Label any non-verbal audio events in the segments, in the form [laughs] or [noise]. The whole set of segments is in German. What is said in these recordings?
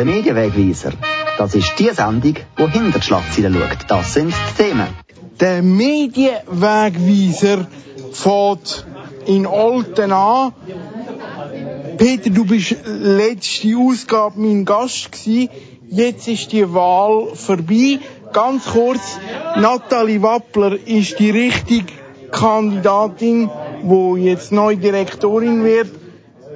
Der Medienwegweiser. Das ist die Sendung, die hinter die Schlagzeilen schaut. Das sind die Themen. Der Medienwegweiser fährt in Olten an. Peter, du bist letzte Ausgabe mein Gast gewesen. Jetzt ist die Wahl vorbei. Ganz kurz, Nathalie Wappler ist die richtige Kandidatin, wo jetzt neue Direktorin wird.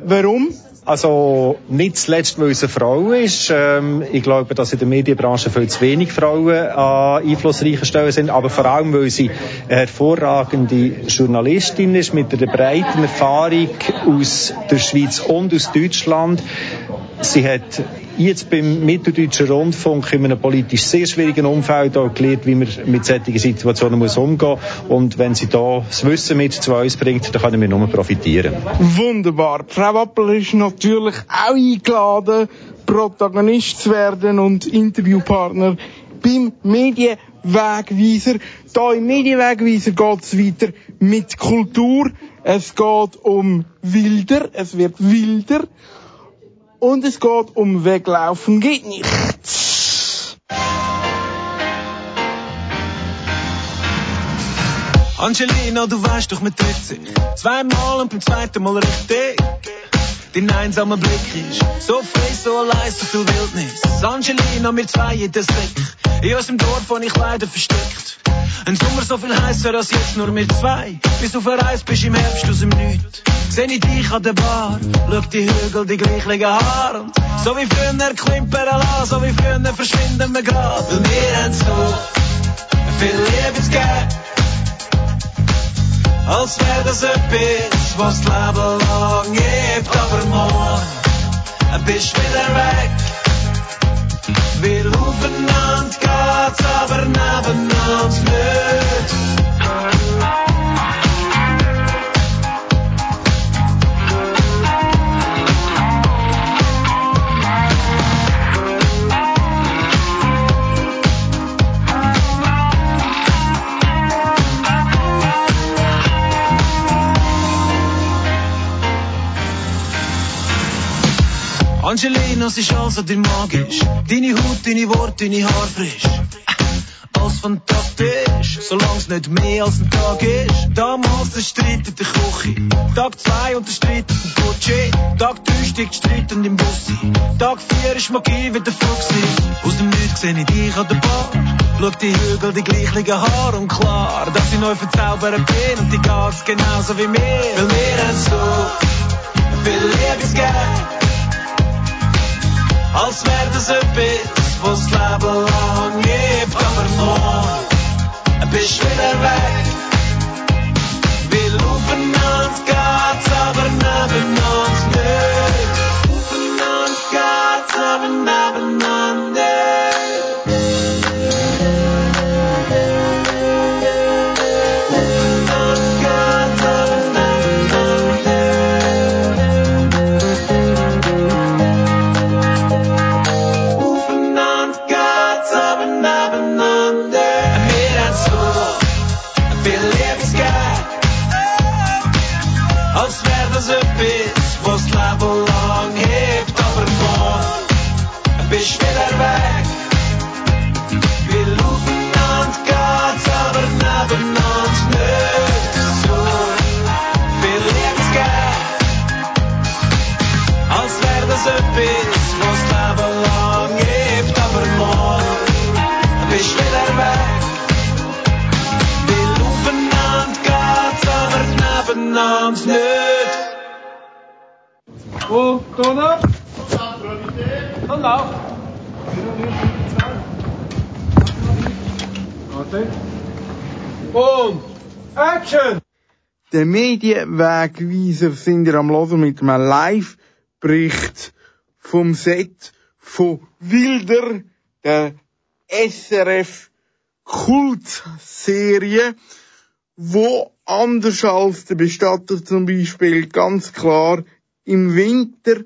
Warum? Also nicht zuletzt, weil es eine Frau ist. Ähm, ich glaube, dass in der Medienbranche viel zu wenig Frauen an einflussreichen Stellen sind, aber vor allem, weil sie eine hervorragende Journalistin ist mit einer breiten Erfahrung aus der Schweiz und aus Deutschland. Sie hat jetzt beim Mitteldeutschen Rundfunk in einem politisch sehr schwierigen Umfeld auch gelernt, wie man mit solchen Situationen muss umgehen. Und wenn sie da das Wissen mit zu uns bringt, dann können wir nur profitieren. Wunderbar. Frau Appel ist natürlich auch eingeladen, Protagonist zu werden und Interviewpartner beim Medienwegweiser. Da im Medienwegweiser geht es weiter mit Kultur. Es geht um Wilder. Es wird wilder. Und es geht um Weglaufen geht nichts. Angelina, du weißt doch, man trifft sich zweimal und beim zweiten Mal richtig. Dein einsamer Blick ist so frei, so allein, so viel Wildnis. Angelina, wir zwei in der. In unserem Dorf, wo ich leider versteckt. Ein Sommer so viel heißer als jetzt, nur wir zwei. Bis du verreist bist im Herbst aus dem Nichts. Seh ich dich an der Bar, schau die Hügel, die gleichen Haare. So wie früher klimpern lassen, so wie früher verschwinden wir grad. Weil wir haben so viel Liebe zu geben. Als wär das etwas, was das Leben lang gibt. Aber morgen bist wieder weg. Wir aufeinander geht's, aber nebeneinander nicht. Angelina, es ist also dein magisch. Deine Haut, deine Worte, deine Haare frisch. Alles fantastisch, solange es nicht mehr als ein Tag ist. Damals der Streit in der Küche. Tag 2 und der Streit im Gucci. Tag 3 steigt Streit und im Bussi. Tag 4 ist Magie wieder Fuchsi. Aus dem Nichts seh ich dich an der Bar. Schau die Hügel, die gleichen Haare und klar, dass ich neu verzaubern bin und die geht's genauso wie mir. Weil wir haben so viel Liebesgeld als wär das etwas, was das Leben lang gibt. Aber morgen bist du wieder weg. Weil aufeinander geht's, aber nebeneinander nicht. Aufeinander geht's, aber nebeneinander das Leben lang hebt. Aber morgen bist du wieder weg. Weil aufeinander geht's, aber nebeneinander nicht. So viel Liebesgeld. Als wär das etwas, was das Leben lang gibt, aber morgen bist du wieder weg. Weil aufeinander geht's, aber nebeneinander nicht. Oh, Donner? Und auf. Und Action! Der Medienwegweiser sind ihr am Hören mit einem Live-Bericht vom Set von Wilder, der SRF Kultserie, wo anders als der Bestatter zum Beispiel ganz klar im Winter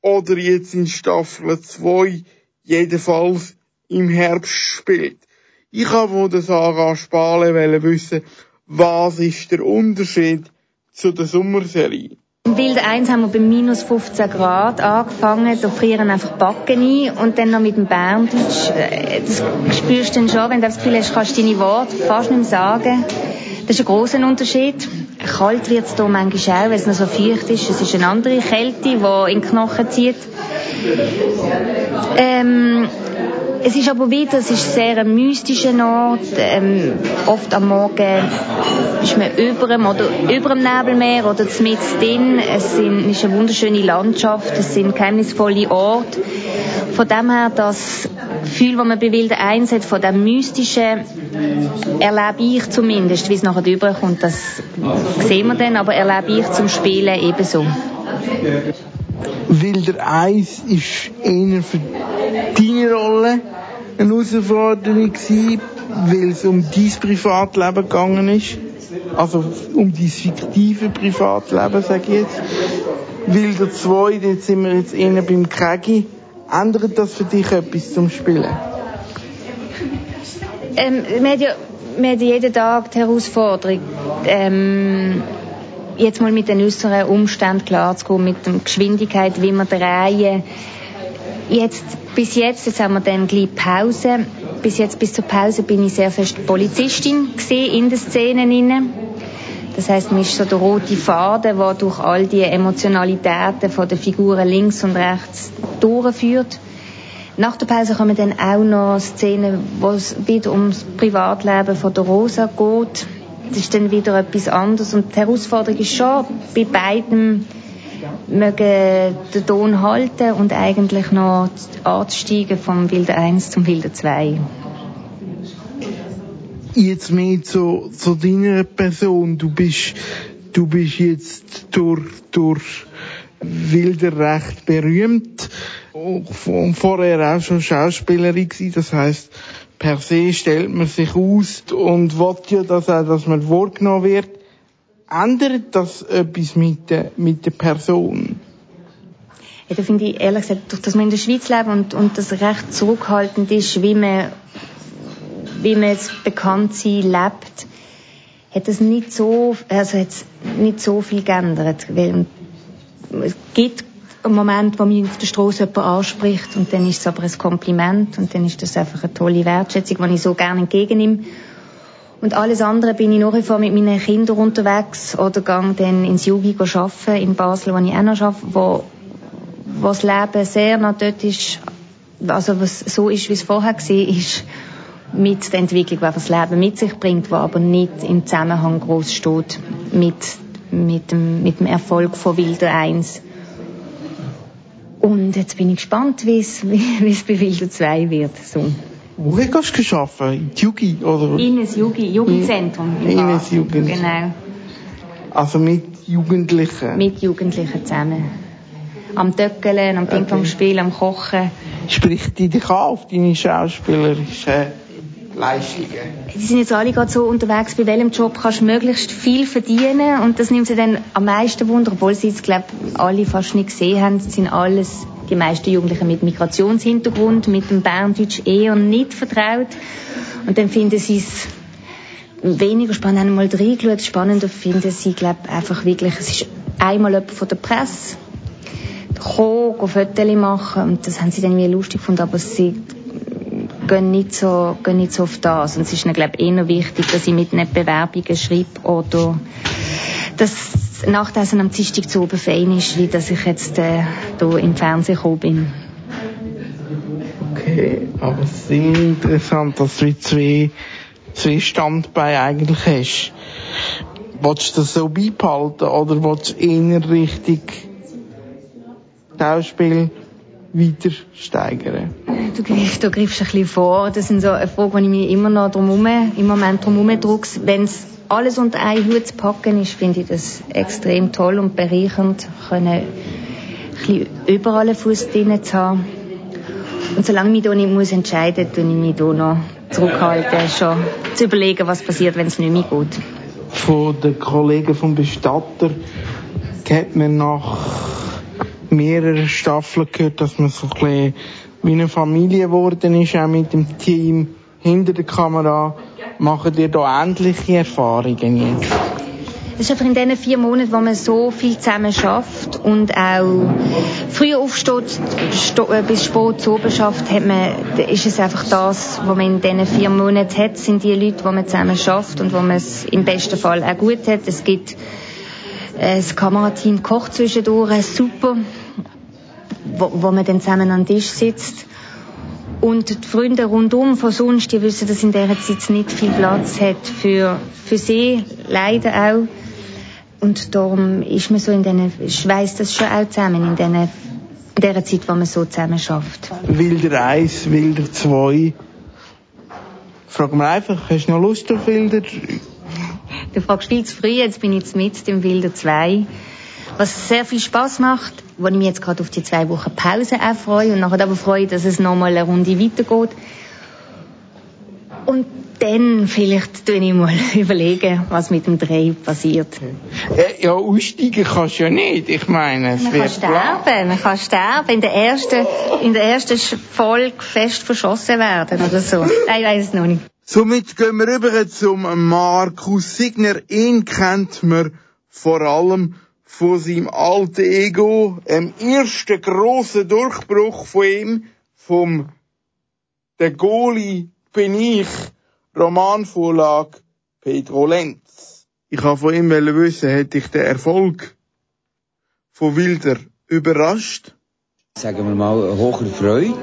oder jetzt in Staffel 2 jedenfalls im Herbst spielt. Ich habe von der Sarah Spale wissen, was ist der Unterschied zu der Sommerserie? Im Wild 1 haben wir bei minus 15 Grad angefangen, da frieren einfach Backen ein und dann noch mit dem Berndeutsch. Äh, das spürst du dann schon, wenn du das Gefühl hast, kannst du deine Worte fast nicht mehr sagen. Das ist ein grosser Unterschied. Kalt wird es hier manchmal auch, weil es noch so feucht ist. Es ist eine andere Kälte, die in den Knochen zieht. Ähm, es ist aber wieder, es ist sehr ein mystischer Ort. Ähm, oft am Morgen ist man über dem oder über dem Nebelmeer oder mit drin. Es sind, ist eine wunderschöne Landschaft, es sind geheimnisvolle Orte. Von dem her, das Gefühl, das man bei Wilde 1 hat, von dem Mystischen, erlebe ich zumindest, wie es nachher überkommt, das sehen wir dann, aber erlebe ich zum Spielen ebenso. Wilder 1 ist eher für deine Rolle eine Herausforderung gewesen, weil es um dein Privatleben gegangen ist. Also um dein fiktive Privatleben, sage ich jetzt. Wilder 2, jetzt sind wir jetzt eher beim Kegi. Ändert das für dich etwas zum Spielen? Ähm, wir, haben ja, wir haben jeden Tag die Herausforderung, ähm, jetzt mal mit den äußeren Umständen klarzukommen, mit der Geschwindigkeit, wie wir drehen. Jetzt, bis jetzt, jetzt haben wir dann gleich Pause. Bis jetzt, bis zur Pause bin ich sehr fest Polizistin gesehen in den Szenen Das heißt, mir ist so der rote Faden, der durch all die Emotionalitäten von den Figuren links und rechts durchführt. Nach der Pause kommen dann auch noch Szenen, wo es wieder ums Privatleben von der Rosa geht. Das ist dann wieder etwas anderes. Und die Herausforderung ist schon, bei beiden mögen den Ton halten und eigentlich noch anzusteigen vom Wilder 1 zum Wilder 2. Jetzt mehr zu, zu deiner Person. Du bist, du bist jetzt durch, durch Wilder recht berühmt und vorher auch schon Schauspielerin gewesen. Das heißt, per se stellt man sich aus und will ja, dass auch, dass man wahrgenommen wird. Ändert das etwas mit der, mit der Person? Ja, da finde ich ehrlich gesagt, durch das wir in der Schweiz leben und, und das recht zurückhaltend ist, wie man, wie man jetzt bekannt sein lebt, hat es nicht so, also hat nicht so viel geändert. Weil es gibt einen Moment, wo mich auf der Straße jemand anspricht und dann ist es aber ein Kompliment und dann ist das einfach eine tolle Wertschätzung, die ich so gerne entgegennehme. Und alles andere bin ich nach wie vor mit meinen Kindern unterwegs oder gehe dann ins Jugi arbeiten in Basel, wo ich auch noch arbeite, wo, wo das Leben sehr noch dort ist, also was so ist, wie es vorher war, ist mit der Entwicklung, was das Leben mit sich bringt, was aber nicht im Zusammenhang groß steht mit, mit, dem, mit dem Erfolg von Wilder 1. Und jetzt bin ich gespannt, wie es, [laughs] wie es bei Wilder 2 wird. So. Wo hast du arbeiten? In Jugi? Oder? In ein Jugi, Jugendzentrum. In, ein Jugendzentrum. Genau. Also mit Jugendlichen? Mit Jugendlichen zusammen. Am Töckeln, am Pingpong spielen, am Kochen. Spricht die dich an auf deine schauspielerischen Leistungen? Die sind jetzt alle gerade so unterwegs, bei welchem Job kannst du möglichst viel verdienen? Und das nimmt sie dann am meisten Wunder, obwohl sie jetzt, glaube alle fast nicht gesehen haben, das sind alles die meisten Jugendlichen mit Migrationshintergrund, mit dem Berndeutsch eher nicht vertraut. Und dann finden sie es weniger spannend, haben mal reingeschaut, spannender finden sie, glaube einfach wirklich, es ist einmal jemand von der Presse gekommen, Fotos machen. Und das haben sie dann irgendwie lustig gefunden, aber sie gehen nicht so, gehen nicht so auf das. Und es ist ihnen, glaube ich, eher wichtig, dass ich mit einer Bewerbungen schreibe oder dass nach dessen am Dienstag zu oben fein ist, wie dass ich jetzt äh, hier im Fernsehen gekommen bin. Okay, aber es ist interessant, dass du zwei, zwei Standbeine eigentlich hast. Wolltest du das so beibehalten oder willst du eher richtig Schauspiel weiter steigern? Du du greifst ein bisschen vor. Das sind so eine Frage, die ich mich immer noch drum herum, im Moment drum herum Wenn es alles unter einen Hut zu packen ist, finde ich das extrem toll und bereichernd, können ein bisschen überall einen Fuß drin zu haben. Und solange ich mich da nicht muss entscheiden muss, ich mich da noch zurückhalten, schon zu überlegen, was passiert, wenn es nicht mehr geht. Von den Kollegen vom Bestatter hat man nach mehreren Staffeln gehört, dass man so ein bisschen wie eine Familie geworden ist, auch mit dem Team hinter der Kamera. Machen ihr da ähnliche Erfahrungen jetzt? Es ist einfach in diesen vier Monaten, wo man so viel zusammen schafft und auch früh aufsteht, äh, bis spät zu oben schafft, hat man, ist es einfach das, was man in diesen vier Monaten hat, sind die Leute, die man zusammen schafft und wo man es im besten Fall auch gut hat. Es gibt das Kamerateam kocht zwischendurch, super, wo, wo man dann zusammen am Tisch sitzt. Und die Freunde rundum von sonst, die wissen, dass in dieser Zeit nicht viel Platz hat für, für sie, leider auch. Und darum ist man so in diesen, schweißt das schon auch zusammen, in diesen, dieser Zeit, wo man so zusammen schafft. Wilder 1, Wilder 2. Frag mal einfach, hast du noch Lust auf Wilder? Du fragst viel zu früh, jetzt bin ich jetzt mit im Wilder 2. Was sehr viel Spaß macht, wo ich mich jetzt gerade auf die zwei Wochen Pause auch freue und nachher aber freue, dass es nochmal eine Runde weitergeht. Und dann vielleicht tue ich mal [laughs] überlegen, was mit dem Dreh passiert. Ja, aussteigen kannst du ja nicht. Ich meine, es man wird kann sterben, man kann sterben, in der ersten, in der ersten Folge fest verschossen werden oder so. Ich weiß es noch nicht. Somit gehen wir rüber zum Markus Signer. Ihn kennt man vor allem von seinem alten Ego, dem ersten grossen Durchbruch von ihm, vom Der Goli bin ich, Romanvorlage Pedro Lenz. Ich habe von ihm wissen, hätte ich den Erfolg von Wilder überrascht? Sagen wir mal, hoher Freude.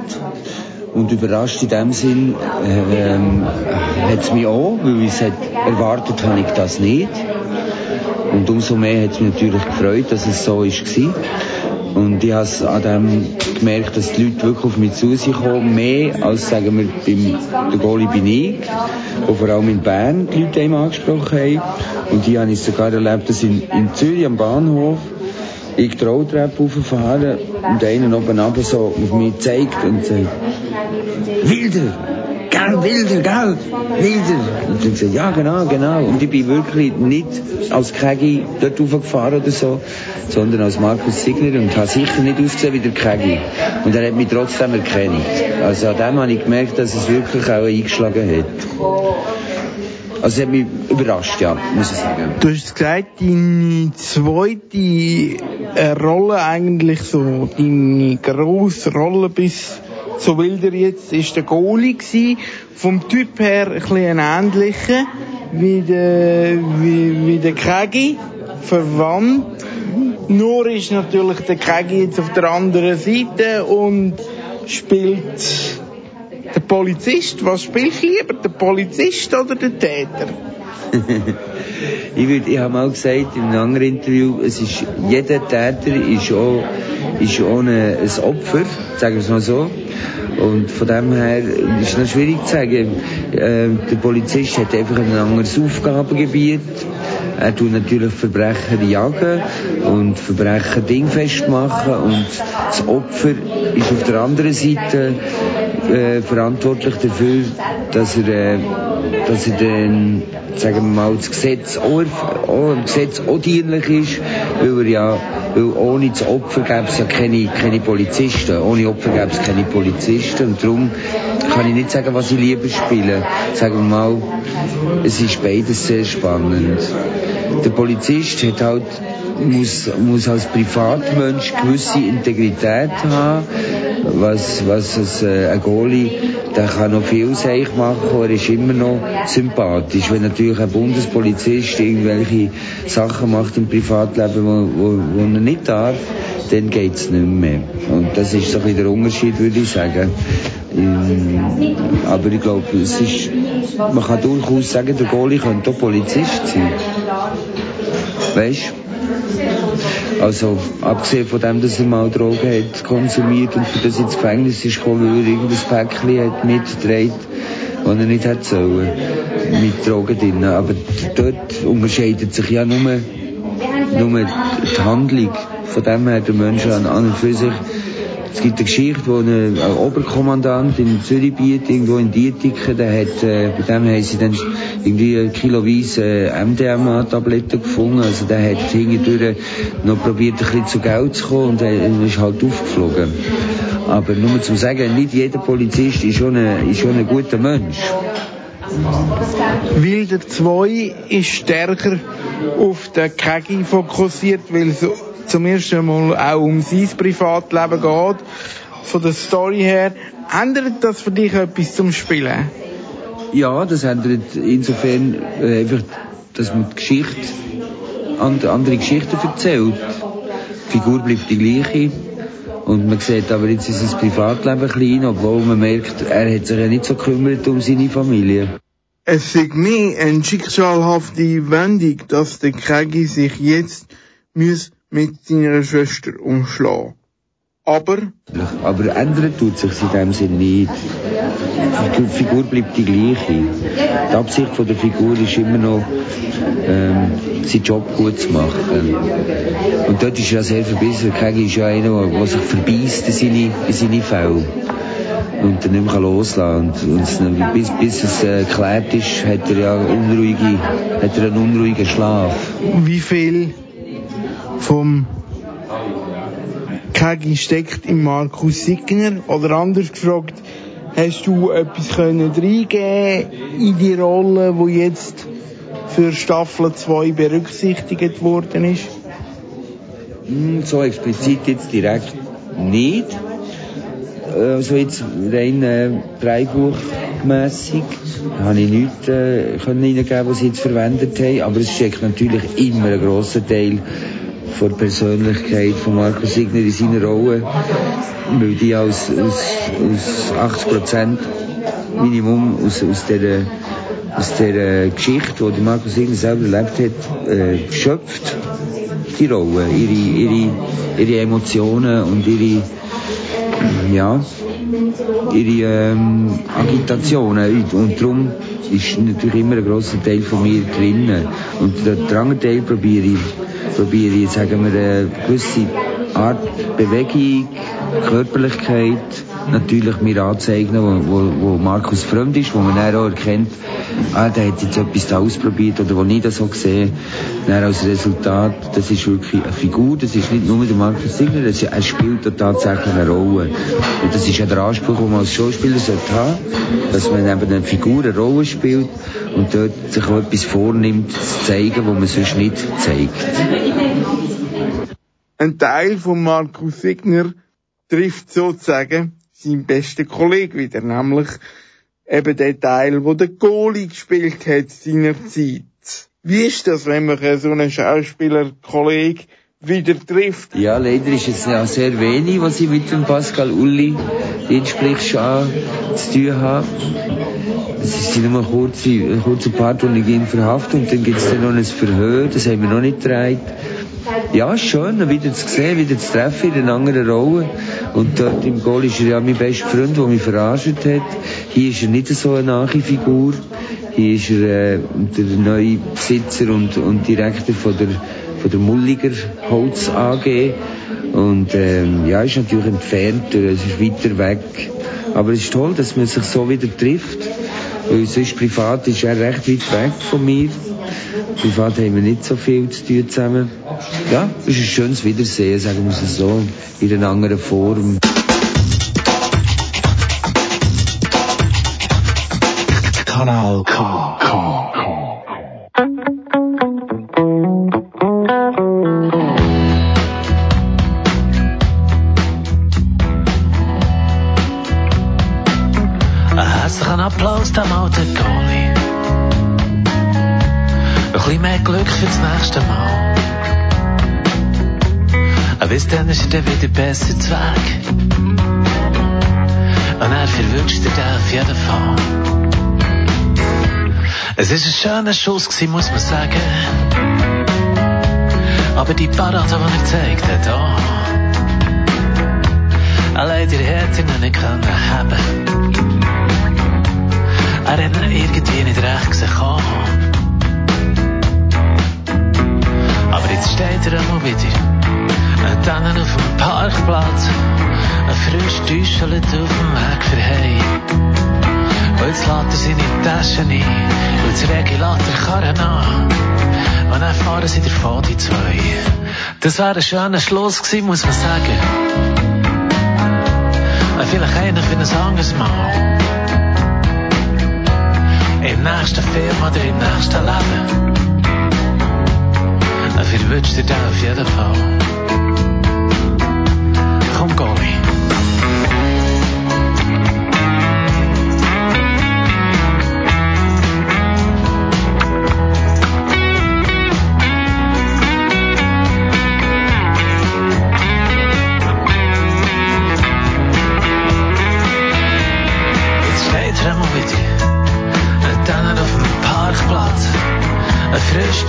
Und überrascht in dem Sinn ähm, hat es mich auch, weil ich hat, erwartet habe ich das nicht. Und umso mehr hat es mich natürlich gefreut, dass es so war. Und ich habe an dem gemerkt, dass die Leute wirklich auf mich zu sich kommen, mehr als, sagen wir, beim der Goli bin ich, wo vor allem in Bern die Leute angesprochen haben. Und hier habe ich sogar erlebt, dass in, in Zürich am Bahnhof ich die Rolltreppe rauffahren und einer oben runter so auf mich zeigt und sagt, Wilder! Gell, Wilder, gell? Wilder! Und dann gesagt, ja, genau, genau. Und ich bin wirklich nicht als Kegi dort raufgefahren oder so, sondern als Markus Signer und habe sicher nicht ausgesehen wie der Kegi. Und er hat mich trotzdem erkannt. Also an dem habe ich gemerkt, dass es wirklich auch eingeschlagen hat. Also es hat mich überrascht, ja, muss ich sagen. Du hast gesagt, deine zweite äh, Rolle eigentlich so, deine grosse Rolle bis so wilder jetzt, ist der Goalie gewesen. Vom Typ her ein bisschen ähnlicher, wie der, wie, wie der Kegi, verwandt. Nur ist natürlich der Kegi jetzt auf der anderen Seite und spielt der Polizist. Was spielst du lieber, der Polizist oder der Täter? [laughs] ich, würd, ich habe mal gesagt in einem anderen Interview, es ist, jeder Täter ist auch, ist auch eine, ein Opfer, sagen wir es mal so. Und von dem her ist es noch schwierig zu sagen. Äh, der Polizist hat einfach ein anderes Aufgabengebiet. Er tut natürlich Verbrecher jagen und Verbrecher dingfest machen und das Opfer ist auf der anderen Seite äh, verantwortlich dafür, dass er, äh, dass er dann, sagen wir mal, das Gesetz auch, auch, Gesetz auch dienlich ist, weil er ja, weil ohne das Opfer gäbe es ja keine, keine Polizisten. Ohne Opfer gäbe es keine Polizisten und darum kann ich nicht sagen, was ich lieber spiele. Sagen wir mal, es ist beides sehr spannend. Der Polizist hat halt muss, muss als Privatmensch gewisse Integrität haben, was, was es, äh, ein Goalie, der kann noch viel Seich machen, er ist immer noch sympathisch. Wenn natürlich ein Bundespolizist irgendwelche Sachen macht im Privatleben, wo, wo, wo er nicht darf, dann geht's nicht mehr. Und das ist so ein der Unterschied, würde ich sagen. Ähm, aber ich glaube, es ist, man kann durchaus sagen, der Goalie könnte auch Polizist sein. Weißt also, abgesehen von dem, dass er mal Drogen hat konsumiert und für das ins Gefängnis ist gekommen, weil er irgendein Päckchen hat mitgedreht, das er nicht hätte sollen, mit Drogen drin. Aber dort unterscheidet sich ja nur, nur die Handlung. Von dem her, der Mensch an und für sich es gibt eine Geschichte, wo ein, ein Oberkommandant in Zürichbiet, irgendwo in Dietiken, der hat, äh, bei dem haben sie dann irgendwie kiloweise äh, MDMA-Tabletten gefunden. Also der hat hingedurch noch probiert, ein bisschen zu Geld zu kommen und er ist halt aufgeflogen. Aber nur zum sagen, nicht jeder Polizist ist schon ein, ist schon ein guter Mensch. Wilder 2 ist stärker auf den Kegi fokussiert, weil es zum ersten Mal auch um sein Privatleben geht. Von der Story her. Ändert das für dich etwas zum Spielen? Ja, das ändert insofern äh, einfach, dass man die Geschichte, andere Geschichten erzählt. Die Figur bleibt die gleiche. Und man sieht aber jetzt ist sein Privatleben klein, obwohl man merkt, er hat sich ja nicht so gekümmert um seine Familie. Es ist mehr eine schicksalhafte Wendung, dass der Kegi sich jetzt mit seiner Schwester umschlagen. Aber? Aber ändern tut sich in dem Sinne nicht. Die Figur bleibt die gleiche. Die Absicht von der Figur ist immer noch, ähm, seinen Job gut zu machen. Und dort ist er ja sehr verbissen. Kegi ist ja einer, der sich verbeißt in seine, in seine Fälle. Und dann nicht mehr loslassen und, und bis, bis es äh, geklärt ist, hat er ja unruhige, hat er einen unruhigen Schlaf. Wie viel vom Kegi steckt im Markus Signer? Oder anders gefragt, hast du etwas können reingeben in die Rolle, die jetzt für Staffel 2 berücksichtigt worden ist? Hm, so explizit jetzt direkt nicht. Also jetzt rein äh, dreibuchmässig habe ich nichts äh, können reingeben, was sie jetzt verwendet haben, aber es steckt natürlich immer ein grosser Teil von der Persönlichkeit von Markus Signer in seiner Rolle, weil die aus, aus, aus 80 Prozent Minimum aus, aus der aus der Geschichte, die Markus Signer selber erlebt hat, äh, schöpft die Rolle, ihre, ihre, ihre Emotionen und ihre ja, ihre ähm, Agitationen. Und darum ist natürlich immer ein grosser Teil von mir drinnen. Und der, der andere Teil probiere ich probiere ich, sagen wir, eine gewisse Art Bewegung, Körperlichkeit natürlich mir anzeichnen, wo, wo, wo Markus fremd ist, wo man dann auch erkennt, ah, der hat jetzt etwas da ausprobiert oder wo nicht so gesehen. Dann als Resultat, das ist wirklich eine Figur, das ist nicht nur der Markus Signer, das, er spielt da tatsächlich eine Rolle. Und das ist ja der Anspruch, den man als Schauspieler sollte haben, dass man eben eine Figur, eine Rolle spielt und dort sich auch etwas vornimmt, zu zeigen, was man sonst nicht zeigt. Ein Teil von Markus Signer trifft sozusagen seinen besten Kollegen wieder, nämlich eben der Teil, wo der Goalie gespielt hat seinerzeit. Wie ist das, wenn man so einen Schauspieler-Kollegen wieder trifft? Ja, leider ist es ja sehr wenig, was ich mit dem Pascal Uli, den sprichst schon zu tun habe. Es sind nur kurze, Part, wo ich ihn verhafte und dann gibt es noch ein Verhör, das haben wir noch nicht getragen. Ja, schön, wieder zu sehen, wieder zu treffen in einer anderen Rolle. Und dort im Goal ist er ja mein bester Freund, der mich verarscht hat. Hier ist er nicht so eine nahe Figur. Hier ist er äh, der neue Besitzer und, und Direktor von der, von der Mulliger Holz AG. Und ähm, ja, ist natürlich entfernt, es ist weiter weg. Aber es ist toll, dass man sich so wieder trifft. Weil sonst privat ist er recht weit weg von mir. Privat haben wir nicht so viel zu tun zusammen. Ja, es ist ein schönes Wiedersehen, sagen wir es so, in einer anderen Form. Kanal K. K. Ein Applaus dem alten Goalie. Ein bisschen mehr Glück fürs nächste Mal. Aber bis dann ist er dann wieder besser zu Weg. Und er verwünscht dir den auf jeden Fall. Es ist ein schöner Schuss gewesen, muss man sagen. Aber die Parade, die er gezeigt hat, oh. Allein der hätte ihn nicht können haben. Er hat ihn irgendwie nicht recht gesehen. Aber jetzt steht er einmal wieder. Und dann auf dem Parkplatz. Ein frisch Täuschelt auf dem Weg für heim. Und jetzt lässt er seine Taschen ein. Und das Regi er Karren an. Und dann fahren sie davon, die zwei. Das wäre ein schöner Schluss gewesen, muss man sagen. Und vielleicht einer für ein anderes Mal. Im nächsten Film oder im nächsten Leben. Ich wünsche dir das auf jeden Fall.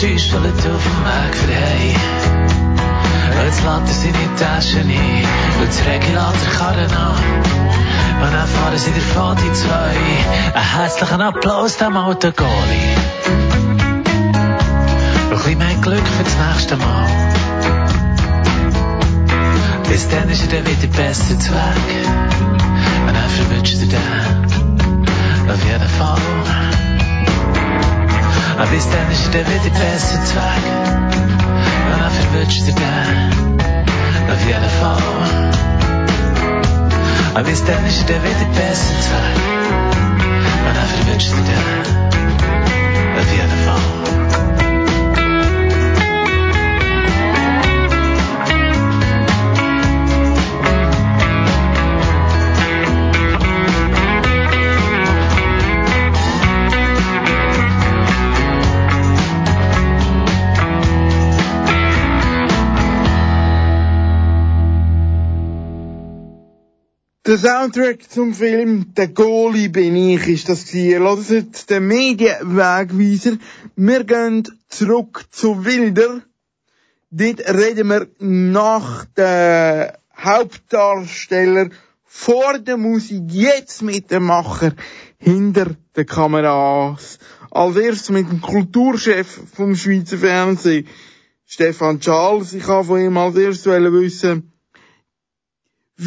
Frisch Täuschelt auf dem Weg für. Jetzt lädt er seine Tasche ein, und das Regulator Karren an. Und dann fahren sie davon die zwei. Einen herzlichen Applaus dem alten Goalie. Ein bisschen mehr Glück für das nächste Mal. Bis dann ist er dann wieder besser zu Weg. Und dann verwünscht er den. Auf jeden Fall. Dann ist er dann wieder besser zu Weg. Und dann verwünscht er den. Auf jeden Fall. Aber ist er dann wieder besser zu Weg. Und dann verwünscht er den. Auf jeden Fall. Der Soundtrack zum Film Der Goalie bin ich ist das gewesen. Ihr hört den Medienwegweiser. Wir gehen zurück zu Wilder. Dort reden wir nach dem Hauptdarsteller vor der Musik, jetzt mit dem Macher hinter den Kameras. Als erstes mit dem Kulturchef vom Schweizer Fernsehen, Stefan Charles. Ich habe von ihm als erstes wissen,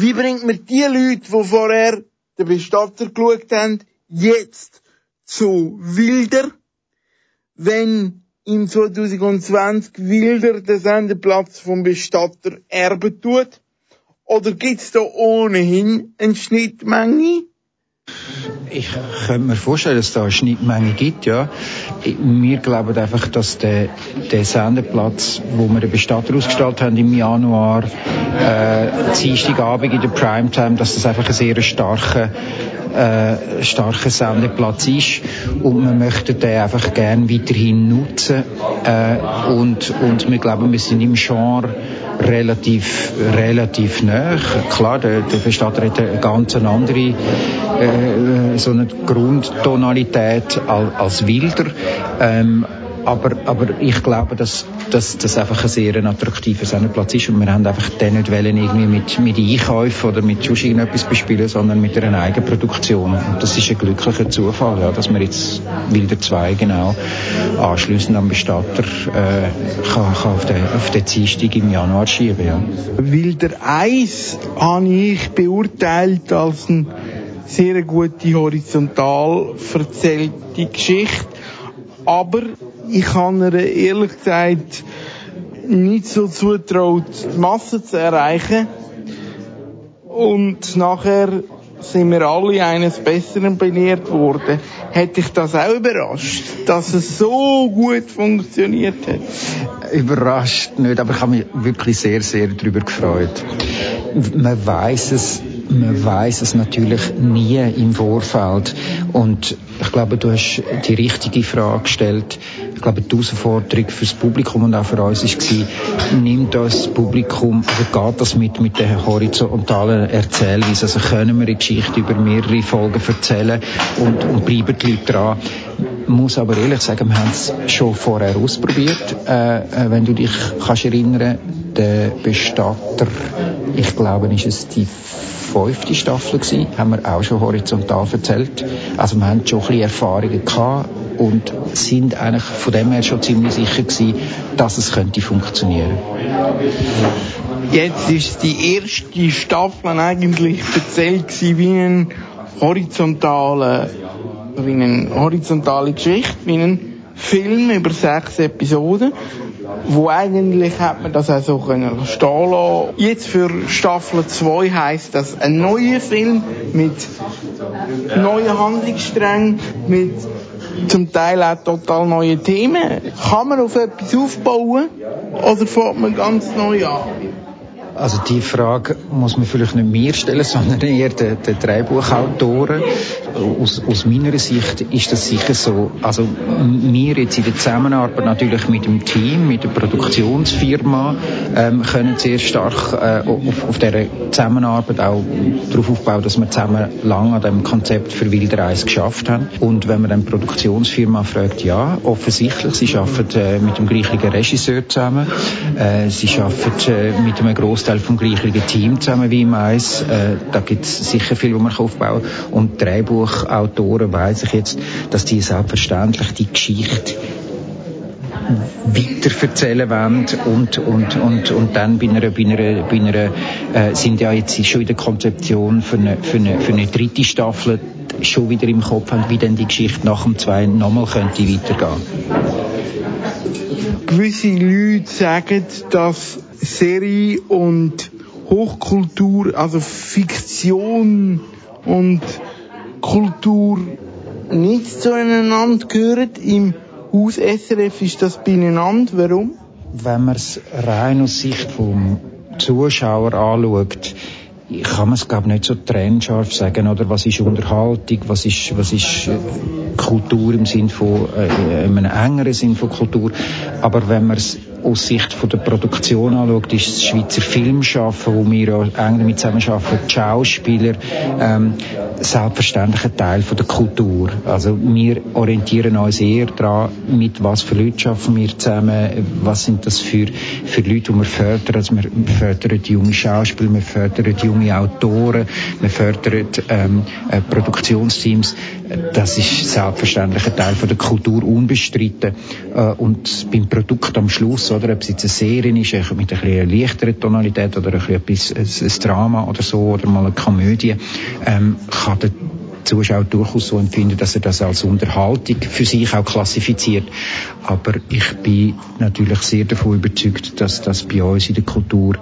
wie bringt man die Leute, die vorher den Bestatter geschaut haben, jetzt zu Wilder, wenn im 2020 Wilder den Sendeplatz vom Bestatter erben tut? Oder gibt's da ohnehin eine Schnittmenge? Ich könnte mir vorstellen, dass es da eine Schnittmenge gibt, ja. Wir glauben einfach, dass der, der Sendeplatz, wo wir den Bestatter ausgestellt haben im Januar, äh, Dienstagabend in der Primetime, dass das einfach ein sehr starker äh, starker Sendeplatz ist und wir möchten den einfach gern weiterhin nutzen äh, und, und wir glauben, wir sind im Genre relativ, relativ nah. Klar, der, der Bestatter hat eine ganz andere, äh, so eine Grundtonalität als, als Wilder. Ähm, aber, aber ich glaube, dass, dass das einfach ein sehr attraktiver Sendeplatz ist und wir haben einfach den nicht wollen irgendwie mit, mit Einkäufen oder mit sonst irgendetwas bespielen, sondern mit einer Eigenproduktion. Und das ist ein glücklicher Zufall, ja, dass wir jetzt Wilder 2 genau anschließend am Bestatter äh, kann, kann auf den, auf den Dienstag im Januar schieben. Ja. Wilder 1 habe ich beurteilt als eine sehr gute horizontal erzählte Geschichte, aber ich habe ihr ehrlich gesagt nicht so zutraut, die Masse zu erreichen. Und nachher sind wir alle eines Besseren belehrt worden. Hätte ich das auch überrascht, dass es so gut funktioniert hat? Überrascht nicht, aber ich habe mich wirklich sehr, sehr darüber gefreut. Man weiß es, man weiß es natürlich nie im Vorfeld. Und ich glaube, du hast die richtige Frage gestellt. Ich glaube, die Herausforderung für das Publikum und auch für uns war, nimmt das Publikum, oder geht das mit, mit der horizontalen Erzählweise? Also können wir die Geschichte über mehrere Folgen erzählen und, und bleiben die Leute dran? Muss aber ehrlich sagen, wir haben es schon vorher ausprobiert. Äh, äh, wenn du dich kannst erinnern, der Bestatter, ich glaube, ist es die fünfte Staffel gewesen, haben wir auch schon horizontal erzählt. Also wir haben schon ein bisschen Erfahrungen gehabt und sind eigentlich von dem her schon ziemlich sicher gewesen, dass es könnte funktionieren. Jetzt ist die erste Staffel eigentlich erzählt gewesen wie ein horizontale, wie eine horizontale Geschichte, wie ein Film über sechs Episoden wo eigentlich hat man das auch so können stehen lassen. Jetzt für Staffel 2 heisst das ein neuer Film mit neuen Handlungssträngen, mit zum Teil auch total neue Themen. Kann man auf etwas aufbauen oder fängt man ganz neu an? Also die Frage muss man vielleicht nicht mir stellen, [laughs] sondern eher den, den Drehbuchautoren. Aus, aus meiner Sicht ist das sicher so. Also wir jetzt in der Zusammenarbeit natürlich mit dem Team, mit der Produktionsfirma, ähm, können sehr stark äh, auf, auf dieser Zusammenarbeit auch darauf aufbauen, dass wir zusammen lang an dem Konzept für Wildereis geschafft haben. Und wenn man dann die Produktionsfirma fragt, ja, offensichtlich, sie arbeiten äh, mit dem gleichen Regisseur zusammen, äh, sie arbeiten äh, mit einem Großteil vom gleichen Team zusammen wie im Eis. Äh, da gibt es sicher viel, was man aufbauen kann. Und Drehbuchautoren weiss ich jetzt, dass die selbstverständlich die Geschichte weiter erzählen wollen und, und, und, und dann bei einer, bei einer, bei einer äh, sind ja jetzt schon in der Konzeption für eine, für eine, für eine dritte Staffel schon wieder im Kopf haben, wie denn die Geschichte nach dem zwei nochmal könnte weitergehen. Gewisse Leute sagen, dass Serie und Hochkultur, also Fiktion und Kultur nicht zueinander gehören. Im Haus SRF ist das beieinander. Warum? Wenn man es rein aus Sicht vom Zuschauer anschaut, kann man es glaube nicht so trennscharf sagen, oder was ist Unterhaltung, was ist, was ist äh, Kultur im Sinn von, äh, in einem engeren Sinn von Kultur. Aber wenn man es aus Sicht von der Produktion anschaut, ist das Schweizer Filmschaffen, wo wir ja eng damit zusammenarbeiten, die Schauspieler, ähm, selbstverständlich ein Teil von der Kultur. Also wir orientieren uns eher daran, mit was für Leuten schaffen wir zusammen, was sind das für, für Leute, die wir fördern. Also wir fördern junge Schauspieler, wir fördern junge Autoren, wir fördern ähm, äh, Produktionsteams. Das ist selbstverständlich ein Teil von der Kultur unbestritten. Äh, und beim Produkt am Schluss, oder, ob es jetzt eine Serie ist, mit ein bisschen leichteren Tonalität oder ein bisschen etwas, ein, ein Drama oder so, oder mal eine Komödie, ähm, kann der Zuschauer durchaus so empfinden, dass er das als Unterhaltung für sich auch klassifiziert. Aber ich bin natürlich sehr davon überzeugt, dass das bei uns in der Kultur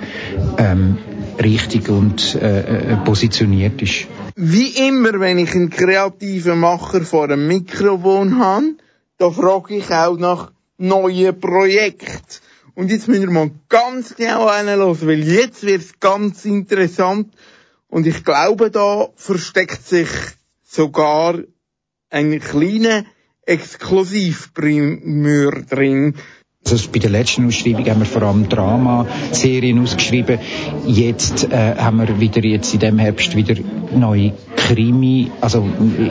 ähm, richtig und äh, äh positioniert ist. Wie immer, wenn ich einen kreativen Macher vor einem Mikrofon habe, da frage ich auch nach neuen Projekten. Und jetzt müssen wir mal ganz genau hinhören, weil jetzt wird es ganz interessant. Und ich glaube, da versteckt sich sogar ein kleiner Exklusivprimeur drin. Also bei der letzten Ausschreibung haben wir vor allem Dramaserien ausgeschrieben. Jetzt äh, haben wir wieder jetzt in dem Herbst wieder neue Krimi, also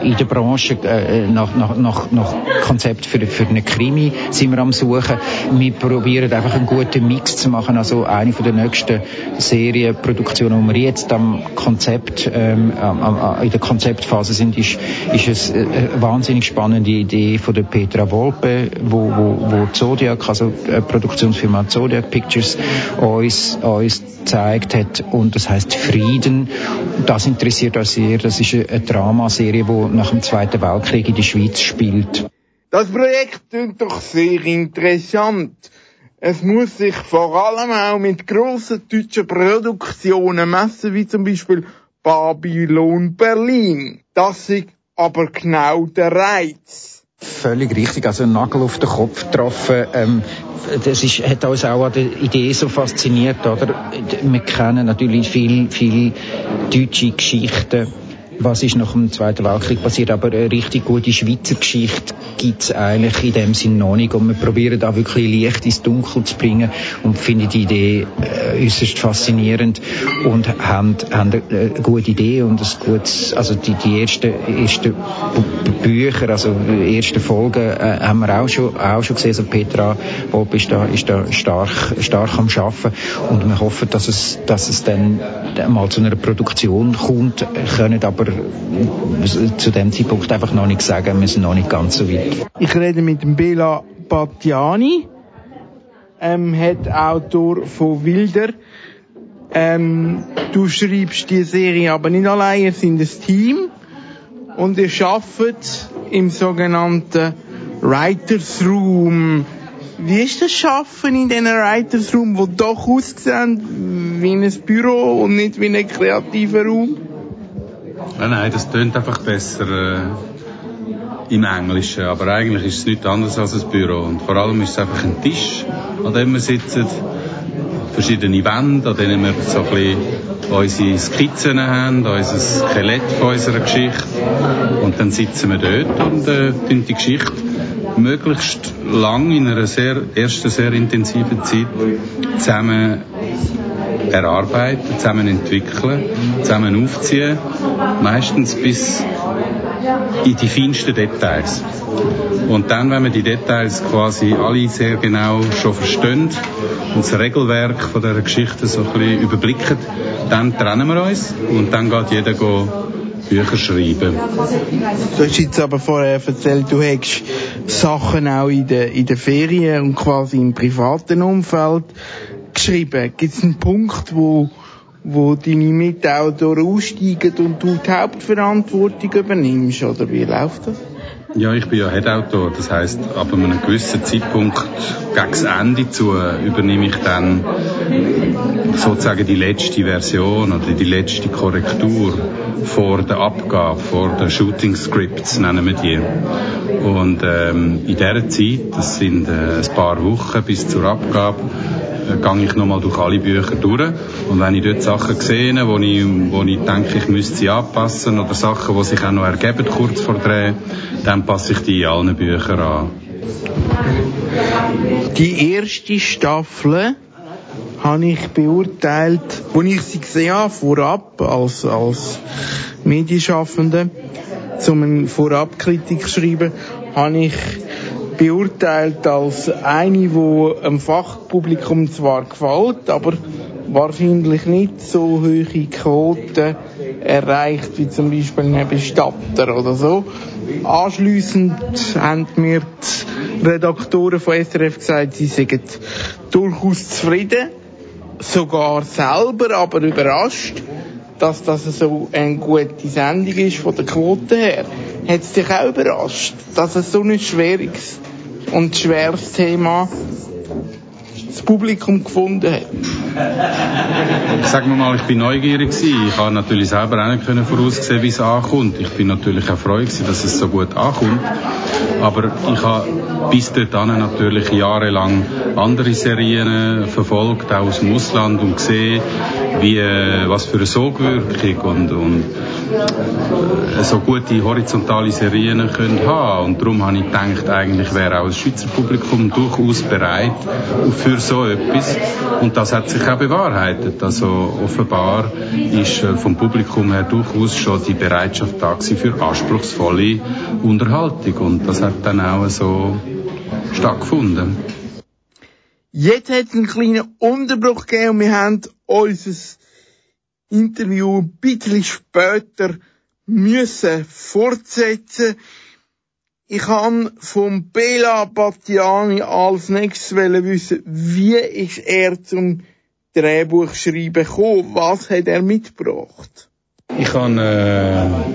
in der Branche äh, nach, nach, nach, nach Konzept für, für eine Krimi sind wir am suchen. Wir probieren einfach einen guten Mix zu machen. Also eine von der nächsten Serienproduktionen, die wir jetzt am Konzept, ähm, in der Konzeptphase sind, ist, ist eine wahnsinnig spannende Idee von der Petra Volpe, wo, wo, wo Zodiac, also eine Produktionsfirma Zodiac Pictures, uns, uns gezeigt hat und das heißt Frieden. Das interessiert uns sehr. Das ist eine Dramaserie, die nach dem Zweiten Weltkrieg in der Schweiz spielt. Das Projekt klingt doch sehr interessant. Es muss sich vor allem auch mit grossen deutschen Produktionen messen, wie zum Beispiel Babylon Berlin. Das ist aber genau der Reiz. Völlig richtig, also einen Nagel auf den Kopf getroffen. Ähm, das ist, hat uns auch an der Idee so fasziniert, oder? Wir kennen natürlich viel, viel deutsche Geschichten was ist nach dem Zweiten Weltkrieg passiert. Aber eine richtig gute Schweizer Geschichte gibt es eigentlich in dem Sinn noch nicht. Und wir probieren da wirklich Licht ins Dunkel zu bringen und finde die Idee äh, äußerst faszinierend und haben, haben eine gute Idee und ein gutes, also die, die ersten, ersten Bücher, also die ersten Folgen äh, haben wir auch schon, auch schon gesehen. Also Petra Bob ist da, ist da stark, stark am Schaffen und wir hoffen, dass es, dass es dann mal zu einer Produktion kommt, können aber zu dem Zeitpunkt einfach noch nicht sagen, wir sind noch nicht ganz so weit. Ich rede mit dem Bela Battiani, ähm, hat Autor von Wilder. Ähm, du schreibst die Serie aber nicht allein, ihr seid ein Team und ihr arbeitet im sogenannten Writers Room. Wie ist das Schaffen in diesen Writers Room, wo doch aussehen wie ein Büro und nicht wie ein kreativer Raum? Nein, nein, das tönt einfach besser. Äh, im Englischen. Aber eigentlich ist es nichts anderes als ein Büro. Und vor allem ist es einfach ein Tisch, an dem wir sitzen. Verschiedene Wände, an denen wir so ein bisschen unsere Skizzen haben, unser Skelett von unserer Geschichte. Und dann sitzen wir dort und äh, die Geschichte möglichst lang in einer sehr, ersten sehr intensiven Zeit zusammen erarbeiten, zusammen entwickeln, zusammen aufziehen, meistens bis in die feinsten Details. Und dann, wenn wir die Details quasi alle sehr genau schon verstehen und das Regelwerk von dieser Geschichte so ein bisschen überblicken, dann trennen wir uns und dann geht jeder Bücher schreiben. Du hast jetzt aber vorher erzählt, du hättest Sachen auch in den, in den Ferien und quasi im privaten Umfeld geschrieben. Gibt es einen Punkt, wo, wo deine Mitautoren aussteigen und du die Hauptverantwortung übernimmst? Oder wie läuft das? Ja, ich bin ja Head-Autor. Das heißt, ab einem gewissen Zeitpunkt gegen das Ende zu übernehme ich dann sozusagen die letzte Version oder die letzte Korrektur vor der Abgabe, vor den Shooting Scripts nennen wir die. Und ähm, in dieser Zeit, das sind äh, ein paar Wochen bis zur Abgabe, gehe ich nochmal durch alle Bücher durch. Und wenn ich dort Sachen sehe, wo ich, wo ich denke, ich müsste sie anpassen, oder Sachen, die sich auch noch ergeben kurz vor Dreh, dann passe ich die in allen Büchern an. Die erste Staffel habe ich beurteilt, wo ich sie gesehen habe, vorab, als, als Medienschaffende, um eine Vorabkritik schreiben, habe ich beurteilt als eine, die einem Fachpublikum zwar gefällt, aber wahrscheinlich nicht so hohe Quoten erreicht wie zum Beispiel ein Bestatter oder so. Anschliessend haben mir die Redaktoren von SRF gesagt, sie seien durchaus zufrieden, sogar selber, aber überrascht, dass das so eine gute Sendung ist von der Quote her. Hat es dich auch überrascht, dass es so ein schwieriges und schweres Thema das Publikum gefunden hat? [laughs] Sagen wir mal, ich bin neugierig gewesen. Ich habe natürlich selber auch nicht voraussehen, wie es ankommt. Ich bin natürlich erfreut gewesen, dass es so gut ankommt. Aber ich habe bis dahin natürlich jahrelang andere Serien verfolgt, auch aus dem Ausland und gesehen, wie, äh, was für eine Sogwirkung und, und äh, so gute horizontale Serien können haben. Und darum habe ich gedacht, eigentlich wäre auch das Schweizer Publikum durchaus bereit für so etwas. Und das hat sich auch bewahrheitet. Also offenbar ist äh, vom Publikum her durchaus schon die Bereitschaft da für anspruchsvolle Unterhaltung. Und das hat dann auch so stattgefunden. Jetzt hat es einen kleinen Unterbruch gegeben und wir haben unser Interview ein bisschen später müssen fortsetzen. Ich kann vom Bela Battiani als nächstes wissen, wie ist er zum Drehbuchschreiben gekommen? Was hat er mitgebracht? Ich hatte eine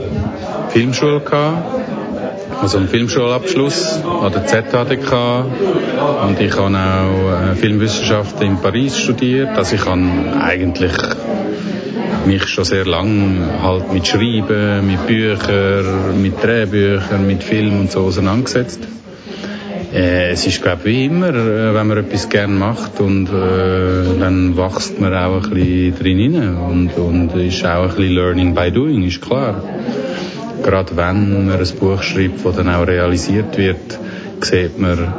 Filmschule gehabt also einen Filmschulabschluss an der ZHDK und ich habe auch äh, Filmwissenschaften in Paris studiert. Also ich habe eigentlich mich schon sehr lang halt mit Schreiben, mit Büchern, mit Drehbüchern, mit Film und so auseinandergesetzt. Äh, es ist glaube wie immer, äh, wenn man etwas gern macht und äh, dann wächst man auch ein bisschen drin rein und, und ist auch ein bisschen Learning by Doing, ist klar gerade wenn man ein Buch schreibt, das dann auch realisiert wird, sieht man,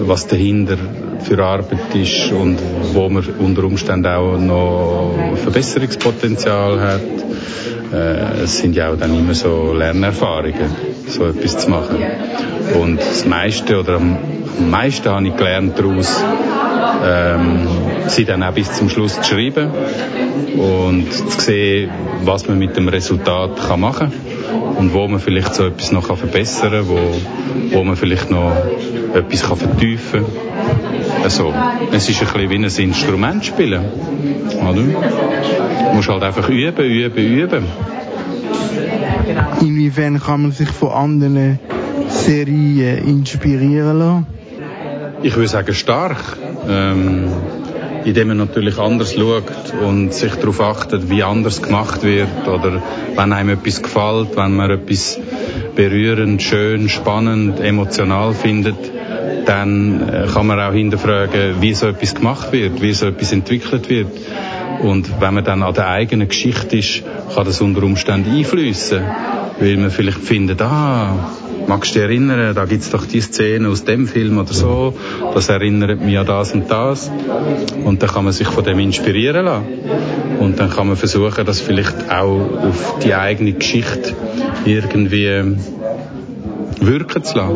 was dahinter für Arbeit ist und wo man unter Umständen auch noch Verbesserungspotenzial hat. Äh, es sind ja auch dann immer so Lernerfahrungen, so etwas zu machen. Und das meiste oder am meisten habe ich gelernt daraus, ähm, sie dann auch bis zum Schluss zu schreiben und zu sehen, was man mit dem Resultat kann machen kann und wo man vielleicht so etwas noch verbessern kann, wo, wo man vielleicht noch etwas kann vertiefen kann. Also, es ist ein bisschen wie ein Instrument spielen. Oder? Du musst halt einfach üben, üben, üben. Inwiefern kann man sich von anderen Serien inspirieren lassen? Ich würde sagen stark. Ähm, indem man natürlich anders schaut und sich darauf achtet, wie anders gemacht wird oder wenn einem etwas gefällt, wenn man etwas berührend, schön, spannend, emotional findet, dann äh, kann man auch hinterfragen, wie so etwas gemacht wird, wie so etwas entwickelt wird. Und wenn man dann an der eigenen Geschichte ist, kann das unter Umständen einflüssen, weil man vielleicht findet, ah, magst du dich erinnern, da gibt's doch die Szene aus dem Film oder so, das erinnert mich an das und das. Und dann kann man sich von dem inspirieren lassen. Und dann kann man versuchen, das vielleicht auch auf die eigene Geschichte irgendwie wirken zu lassen.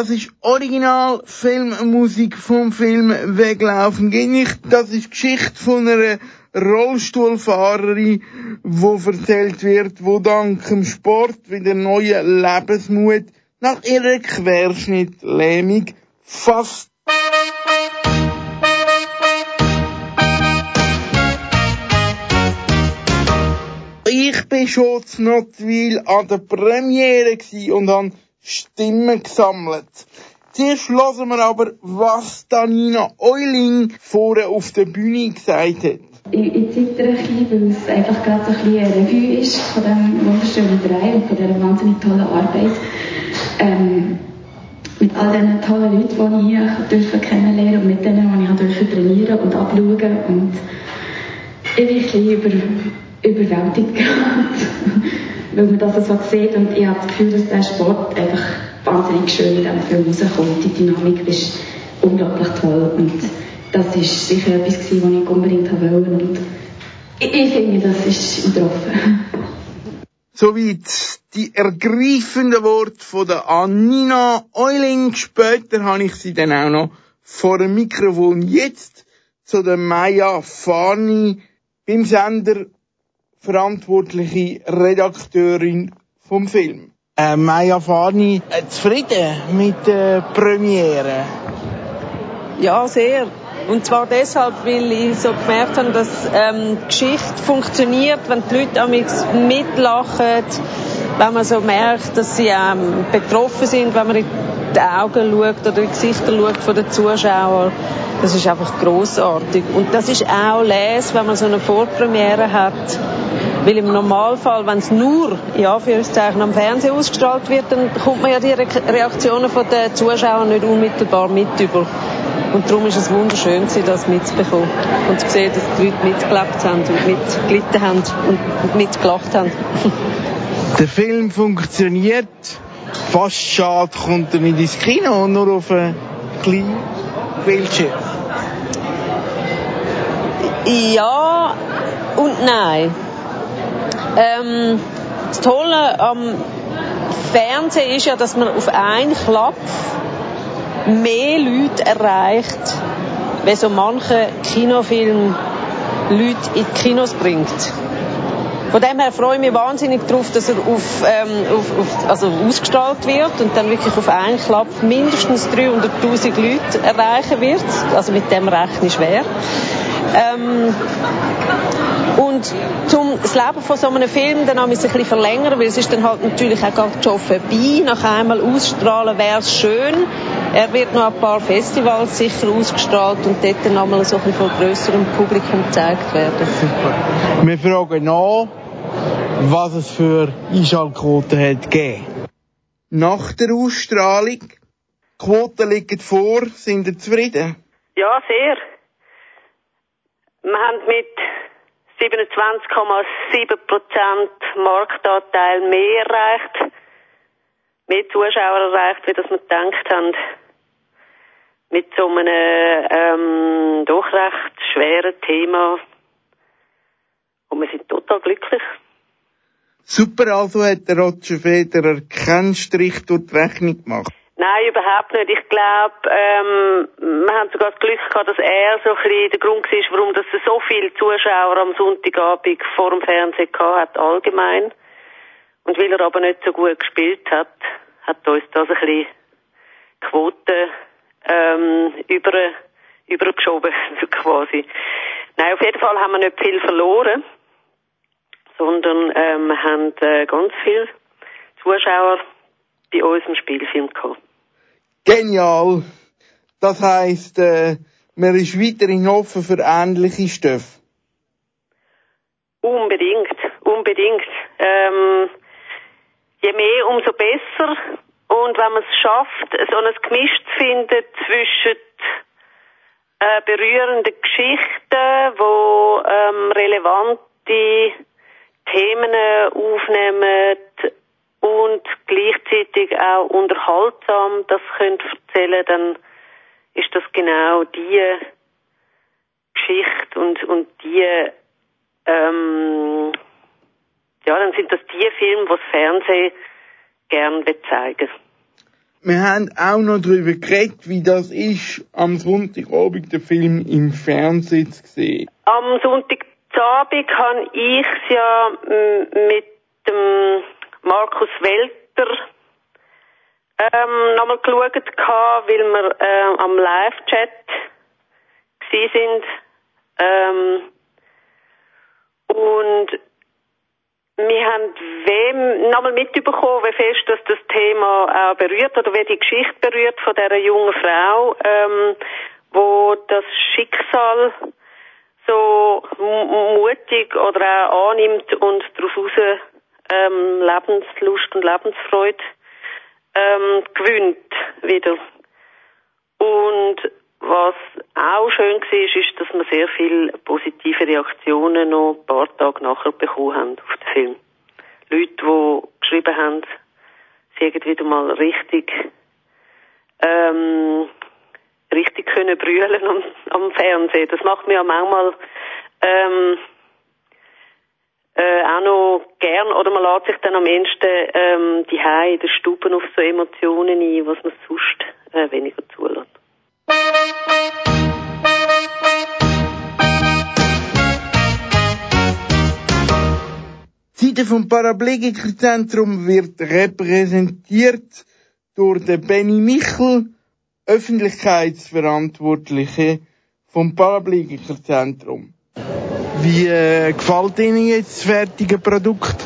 Das ist Original Filmmusik vom Film Weglaufen geht nicht. Das ist Geschichte von einer Rollstuhlfahrerin, wo erzählt wird, wo dank dem Sport wieder neue Lebensmut nach ihrer Querschnittlähmung fast Ich bin schon zu Notwil an der Premiere und habe Stimmen gesammelt. Zuerst hören wir aber, was Danina Euling vorher auf der Bühne gesagt hat. Ich, ich zittere ein bisschen, weil es einfach gerade so ein bisschen eine Revue ist von diesem wunderschönen Drei und von dieser wahnsinnig tollen Arbeit. Ähm, mit all diesen tollen Leuten, die ich durfte kennenlernen und mit denen, die ich durfte trainieren und abschauen. Und ich bin ein bisschen über, überwältigt gerade [laughs] weil man das so sieht und ich habe das Gefühl, dass der Sport einfach wahnsinnig schön in diesem Film rauskommt. Die Dynamik ist unglaublich toll und das ist sicher etwas was ich unbedingt wollte und ich, ich finde, das ist getroffen. Soweit die ergreifenden Worte von der Anina Euling. Später habe ich sie dann auch noch vor dem Mikrofon. Jetzt zu der Maya Fani beim Sender verantwortliche Redakteurin vom Film. Äh, Maya Fani, äh, zufrieden mit der Premiere? Ja, sehr. Und zwar deshalb, weil ich so gemerkt habe, dass ähm, Geschichte funktioniert, wenn die Leute mitlachen, wenn man so merkt, dass sie ähm, betroffen sind, wenn man in die Augen schaut oder in die Gesichter schaut von den Zuschauern. Das ist einfach großartig. Und das ist auch les, wenn man so eine Vorpremiere hat. Weil im Normalfall, wenn es nur, in Anführungszeichen, am Fernsehen ausgestrahlt wird, dann bekommt man ja die Reaktionen von den Zuschauern nicht unmittelbar mit über. Und darum ist es wunderschön das mitzubekommen und zu sehen, dass die Leute mitgelebt haben und mitgelitten haben und mitgelacht haben. [laughs] Der Film funktioniert. Fast schade kommt er nicht ins Kino, nur auf einen kleinen Bildschirm. Ja und nein. Ähm, das Tolle am Fernsehen ist ja, dass man auf einen Klapp mehr Leute erreicht, wenn so manche Kinofilm Leute in die Kinos bringt. Von dem her freue ich mich wahnsinnig darauf, dass er auf, ähm, auf, auf, also ausgestrahlt wird und dann wirklich auf einen Klapp mindestens 300.000 Leute erreichen wird. Also mit dem rechne ich schwer. Ähm, und zum das Leben von so einem Film dann ein bisschen verlängern, weil es ist dann halt natürlich auch gerade schon vorbei. Nach einmal ausstrahlen wäre es schön. Er wird noch ein paar Festivals sicher ausgestrahlt und dort dann einmal so ein bisschen von grösserem Publikum gezeigt werden. Super. Wir fragen nach, was es für Einschaltquoten hat gegeben. Nach der Ausstrahlung, die Quoten liegen vor, sind ihr zufrieden? Ja, sehr. Wir haben mit 27,7% Marktanteil mehr erreicht, mehr Zuschauer erreicht, wie das wir gedacht haben. Mit so einem ähm, doch recht schweren Thema. Und wir sind total glücklich. Super, also hat der Roger Federer keinen Strich durch die Rechnung gemacht. Nein, überhaupt nicht. Ich glaube, ähm, wir haben sogar das Glück gehabt, dass er so ein bisschen der Grund war, warum das so viele Zuschauer am Sonntagabend vor dem Fernsehen gehabt hat, allgemein. Und weil er aber nicht so gut gespielt hat, hat uns das ein bisschen Quote ähm, über, übergeschoben, [laughs] quasi. Nein, auf jeden Fall haben wir nicht viel verloren, sondern ähm, haben äh, ganz viele Zuschauer bei unserem Spielfilm gehabt. Genial. Das heisst, äh, man ist weiterhin offen für ähnliche Stoffe. Unbedingt, unbedingt. Ähm, je mehr, umso besser. Und wenn man es schafft, so ein Gemisch zu finden zwischen äh, berührenden Geschichten, wo ähm, relevante Themen aufnehmen und gleichzeitig auch unterhaltsam das könnt erzählen, dann ist das genau die Geschichte und und die ähm, ja, dann sind das die Filme, die das Fernsehen gern zeigen Wir haben auch noch darüber geredet, wie das ist, am Sonntagabend den Film im Fernsehen zu sehen. Am Sonntagabend habe ich es ja mit dem Markus Welter ähm, nochmal geschaut, gehabt, weil wir äh, am Live-Chat sind. Ähm, und wir haben wem nochmal mitbekommen, wie fest dass das Thema auch berührt oder wie die Geschichte berührt von dieser jungen Frau, ähm, wo das Schicksal so mutig oder auch annimmt und darauf raus ähm, Lebenslust und Lebensfreude ähm, gewinnt wieder. Und was auch schön war, ist, dass wir sehr viele positive Reaktionen noch ein paar Tage nachher bekommen haben auf den Film. Leute, die geschrieben haben, sie hätten wieder mal richtig, ähm, richtig können brüllen am, am Fernsehen. Das macht mir ja manchmal, ähm, äh, auch noch gern oder man lässt sich dann am ehesten ähm, die in der Stube auf so Emotionen ein, was man sonst äh, weniger zulässt. Die Seite vom Paraplegikerzentrum wird repräsentiert durch den Benny Michel, Öffentlichkeitsverantwortliche vom Paraplegikerzentrum. Wie äh, gefällt Ihnen jetzt das fertige Produkt?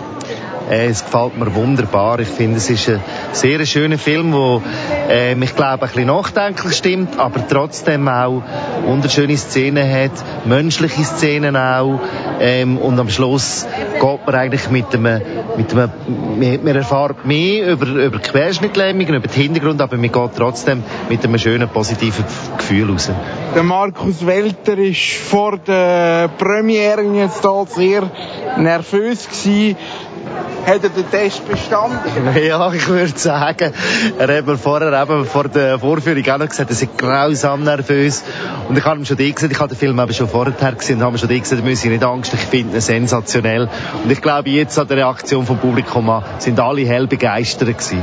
Äh, es gefällt mir wunderbar. Ich finde, es ist ein sehr schöner Film, der äh, mich glaube ein bisschen nachdenklich stimmt, aber trotzdem auch wunderschöne Szenen hat, menschliche Szenen auch. Ähm, und am Schluss geht man eigentlich mit einem, mit einem, man erfahrt mehr über, über Querschnittlähmungen, über den Hintergrund, aber man geht trotzdem mit einem schönen, positiven Gefühl raus. Der Markus Welter ist vor der Premiere jetzt hier sehr nervös gewesen. Hat er den Test bestanden? [laughs] Ja, ich würde sagen, er hat mir vorher eben vor der Vorführung auch noch gesagt, er sei grausam nervös. Und ich habe ihm schon die gesagt, ich habe den Film eben schon vorher gesehen, und habe mir schon die gesagt, da müsse ich nicht Angst, ich finde ihn sensationell. Und ich glaube, jetzt an der Reaktion vom Publikum an, sind alle hell begeistert gewesen.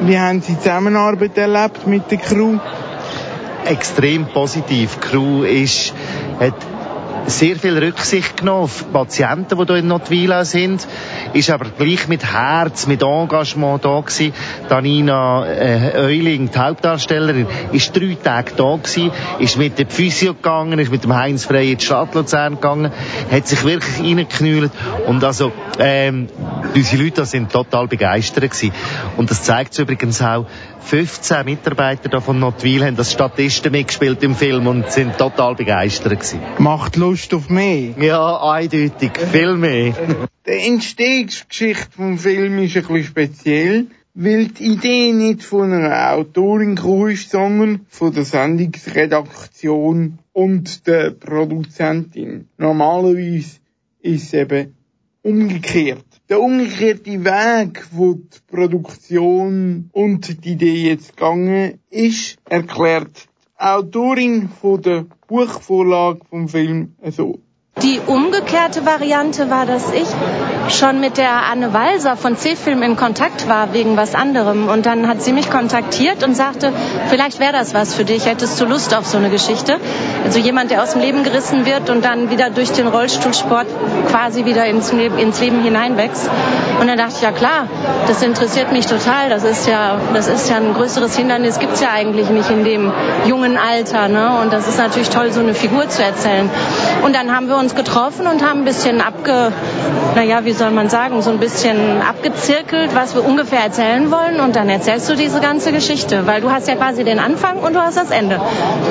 Wie haben Sie die Zusammenarbeit erlebt mit der Crew? Extrem positiv. Die Crew ist, hat sehr viel Rücksicht genommen auf Patienten, die hier in Notwila sind, ist aber gleich mit Herz, mit Engagement da gewesen. Danina äh, Euling, die Hauptdarstellerin, ist drei Tage da gewesen, ist mit dem Physio gegangen, ist mit dem Heinz Frey in die Stadt Luzern gegangen, hat sich wirklich reingeknüllt und also ähm, unsere Leute sind total begeistert gewesen. Und das zeigt übrigens auch, 15 Mitarbeiter von Notwil haben als Statisten mitgespielt im Film und sind total begeistert gewesen. Macht Lust auf mehr? Ja, eindeutig. Viel mehr. Die Entstehungsgeschichte vom Film ist ein bisschen speziell, weil die Idee nicht von einer Autorin ist, sondern von der Sendungsredaktion und der Produzentin. Normalerweise ist es eben umgekehrt. Der umgekehrte Weg, wo die Produktion und die Idee jetzt gegangen ist, erklärt die Autorin von der Buchvorlage vom Film so. Die umgekehrte Variante war, dass ich schon mit der Anne Walser von C-Film in Kontakt war wegen was anderem. Und dann hat sie mich kontaktiert und sagte, vielleicht wäre das was für dich, hättest du Lust auf so eine Geschichte. Also jemand, der aus dem Leben gerissen wird und dann wieder durch den Rollstuhlsport quasi wieder ins Leben, ins Leben hineinwächst. Und dann dachte ich, ja klar, das interessiert mich total. Das ist ja, das ist ja ein größeres Hindernis, gibt's ja eigentlich nicht in dem jungen Alter. Ne? Und das ist natürlich toll, so eine Figur zu erzählen. Und dann haben wir uns getroffen und haben ein bisschen abge, naja, wie soll man sagen, so ein bisschen abgezirkelt, was wir ungefähr erzählen wollen. Und dann erzählst du diese ganze Geschichte, weil du hast ja quasi den Anfang und du hast das Ende.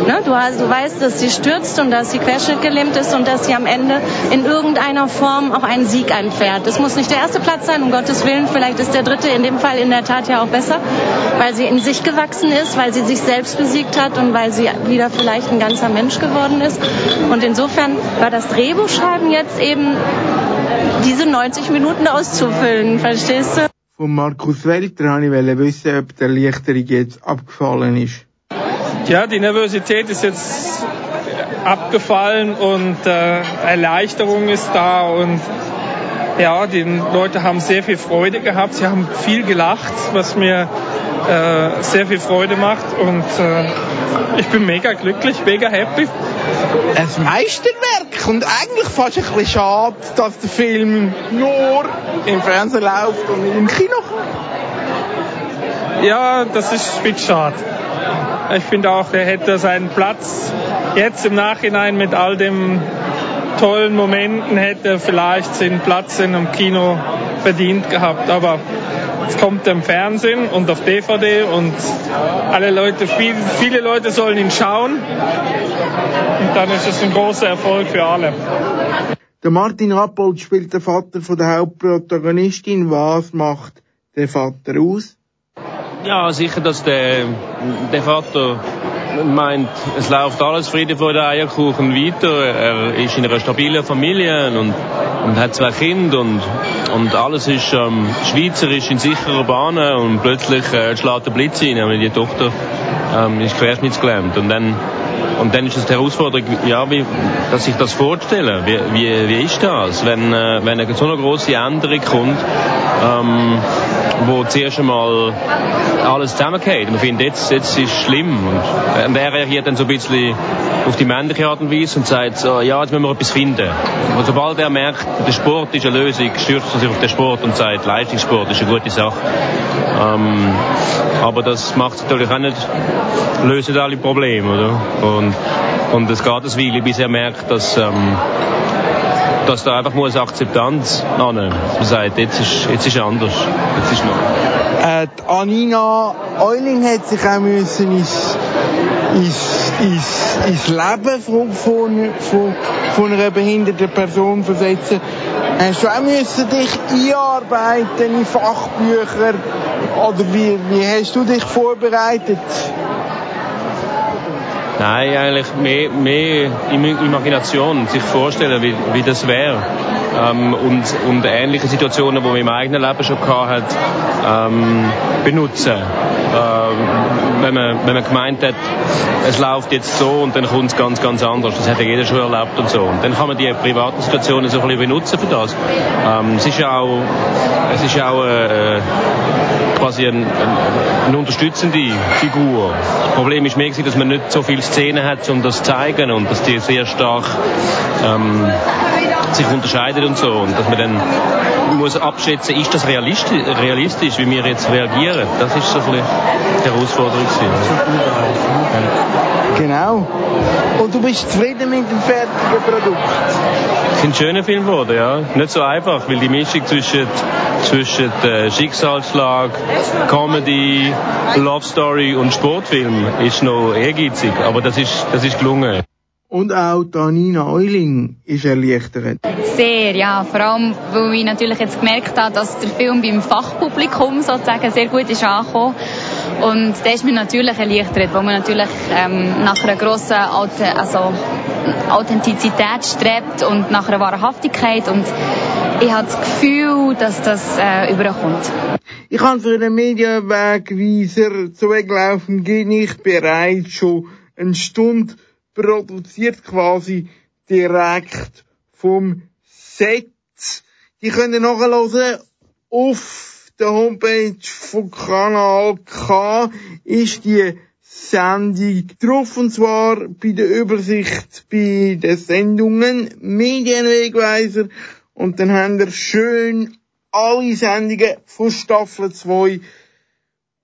Ne? Du, hast, du weißt, dass sie stürzt und dass sie querschnittgelähmt ist und dass sie am Ende in irgendeiner Form auch einen Sieg einfährt. Das muss nicht der erste Platz sein, um Gottes Willen. Vielleicht ist der dritte in dem Fall in der Tat ja auch besser, weil sie in sich gewachsen ist, weil sie sich selbst besiegt hat und weil sie wieder vielleicht ein ganzer Mensch geworden ist. Und insofern war das Drehbuchschreiben jetzt eben diese 90 Minuten auszufüllen, verstehst du? Von Markus Welter wollte ich wissen, ob der Erleichterung jetzt abgefallen ist. Ja, die Nervosität ist jetzt abgefallen und äh, Erleichterung ist da und ja, die Leute haben sehr viel Freude gehabt, sie haben viel gelacht, was mir äh, sehr viel Freude macht und äh, ich bin mega glücklich, mega happy. Ein Meisterwerk und eigentlich fast ein bisschen schade, dass der Film nur im Fernsehen läuft und nicht im Kino Ja, das ist ein bisschen schade. Ich finde auch, er hätte seinen Platz jetzt im Nachhinein mit all den tollen Momenten hätte vielleicht seinen Platz in einem Kino verdient gehabt. Aber es kommt im Fernsehen und auf DVD und alle Leute, viel, viele Leute sollen ihn schauen. Und dann ist es ein großer Erfolg für alle. Der Martin Rappold spielt den Vater von der Hauptprotagonistin. Was macht der Vater aus? Ja, sicher, dass der, der Vater meint, es läuft alles Friede vor der Eierkuchen weiter. Er ist in einer stabilen Familie und, und hat zwei Kinder und, und alles ist ähm, schweizerisch in sicherer Bahn und plötzlich äh, schlägt der Blitz rein, weil die Tochter ähm, ist querschnittsgelähmt und dann und dann ist es die Herausforderung, ja, wie, dass ich das vorstelle. Wie, wie, wie ist das, wenn, äh, wenn eine so eine große Änderung kommt, ähm, wo zuerst einmal alles zusammengeht. Man findet, jetzt, jetzt ist es schlimm. Äh, und er reagiert dann so ein bisschen auf die männliche Art und Weise und sagt, so, ja, jetzt müssen wir etwas finden. Und sobald er merkt, der Sport ist eine Lösung, stürzt er sich auf den Sport und sagt, Leistungssport ist eine gute Sache. Ähm, aber das macht natürlich auch nicht, löst alle Probleme, oder? Und, und es geht ein Weile, bis er merkt, dass, ähm, dass da einfach muss Akzeptanz annehmen. Dass man sagt, jetzt ist, jetzt ist anders. Jetzt ist noch. Äh, Anina Euling hat sich auch müssen ins, ins, ins, ins Leben von, von, von, von einer behinderten Person versetzen. Hast du auch müssen dich einarbeiten in Fachbücher? Oder wie, wie hast du dich vorbereitet? Nein, eigentlich mehr, mehr Imagination, sich vorstellen, wie, wie das wäre. Ähm, und, und ähnliche Situationen, die man im eigenen Leben schon gehabt hat, ähm, benutzen. Ähm, wenn, man, wenn man gemeint hat, es läuft jetzt so und dann kommt es ganz, ganz anders. Das hat ja jeder schon erlebt und so. Und dann kann man die privaten Situationen so ein bisschen benutzen für das. Ähm, es ist ja auch, es ist auch äh, quasi ein, ein, eine unterstützende Figur. Das Problem ist mehr, dass man nicht so viele Szenen hat, um das zu zeigen und dass die sehr stark ähm, sich unterscheidet und so. Und dass man dann muss abschätzen, ist das realistisch, realistisch, wie wir jetzt reagieren. Das ist so ein die Herausforderung. Genau. Und du bist zufrieden mit dem fertigen Produkt? Es sind schöne Filme geworden, ja. Nicht so einfach, weil die Mischung zwischen, zwischen äh, Schicksalsschlag, Comedy, Love Story und Sportfilm ist noch ehrgeizig, aber das ist, das ist gelungen. Und auch Danina Euling ist erleichtert. Sehr, ja. Vor allem, weil ich natürlich jetzt gemerkt habe, dass der Film beim Fachpublikum sozusagen sehr gut ist angekommen. Und das ist mir natürlich erleichtert, weil man natürlich ähm, nach einer grossen also, Authentizität strebt und nach einer Wahrhaftigkeit. Und ich habe das Gefühl, dass das äh, überkommt. Ich habe für den Medienwegweiser zu weglaufen geht nicht bereits schon eine Stunde produziert quasi direkt vom Set. Die können nachhören auf der Homepage von Kanal K ist die Sendung drauf und zwar bei der Übersicht bei den Sendungen Medienwegweiser und dann haben wir schön alle Sendungen von Staffel 2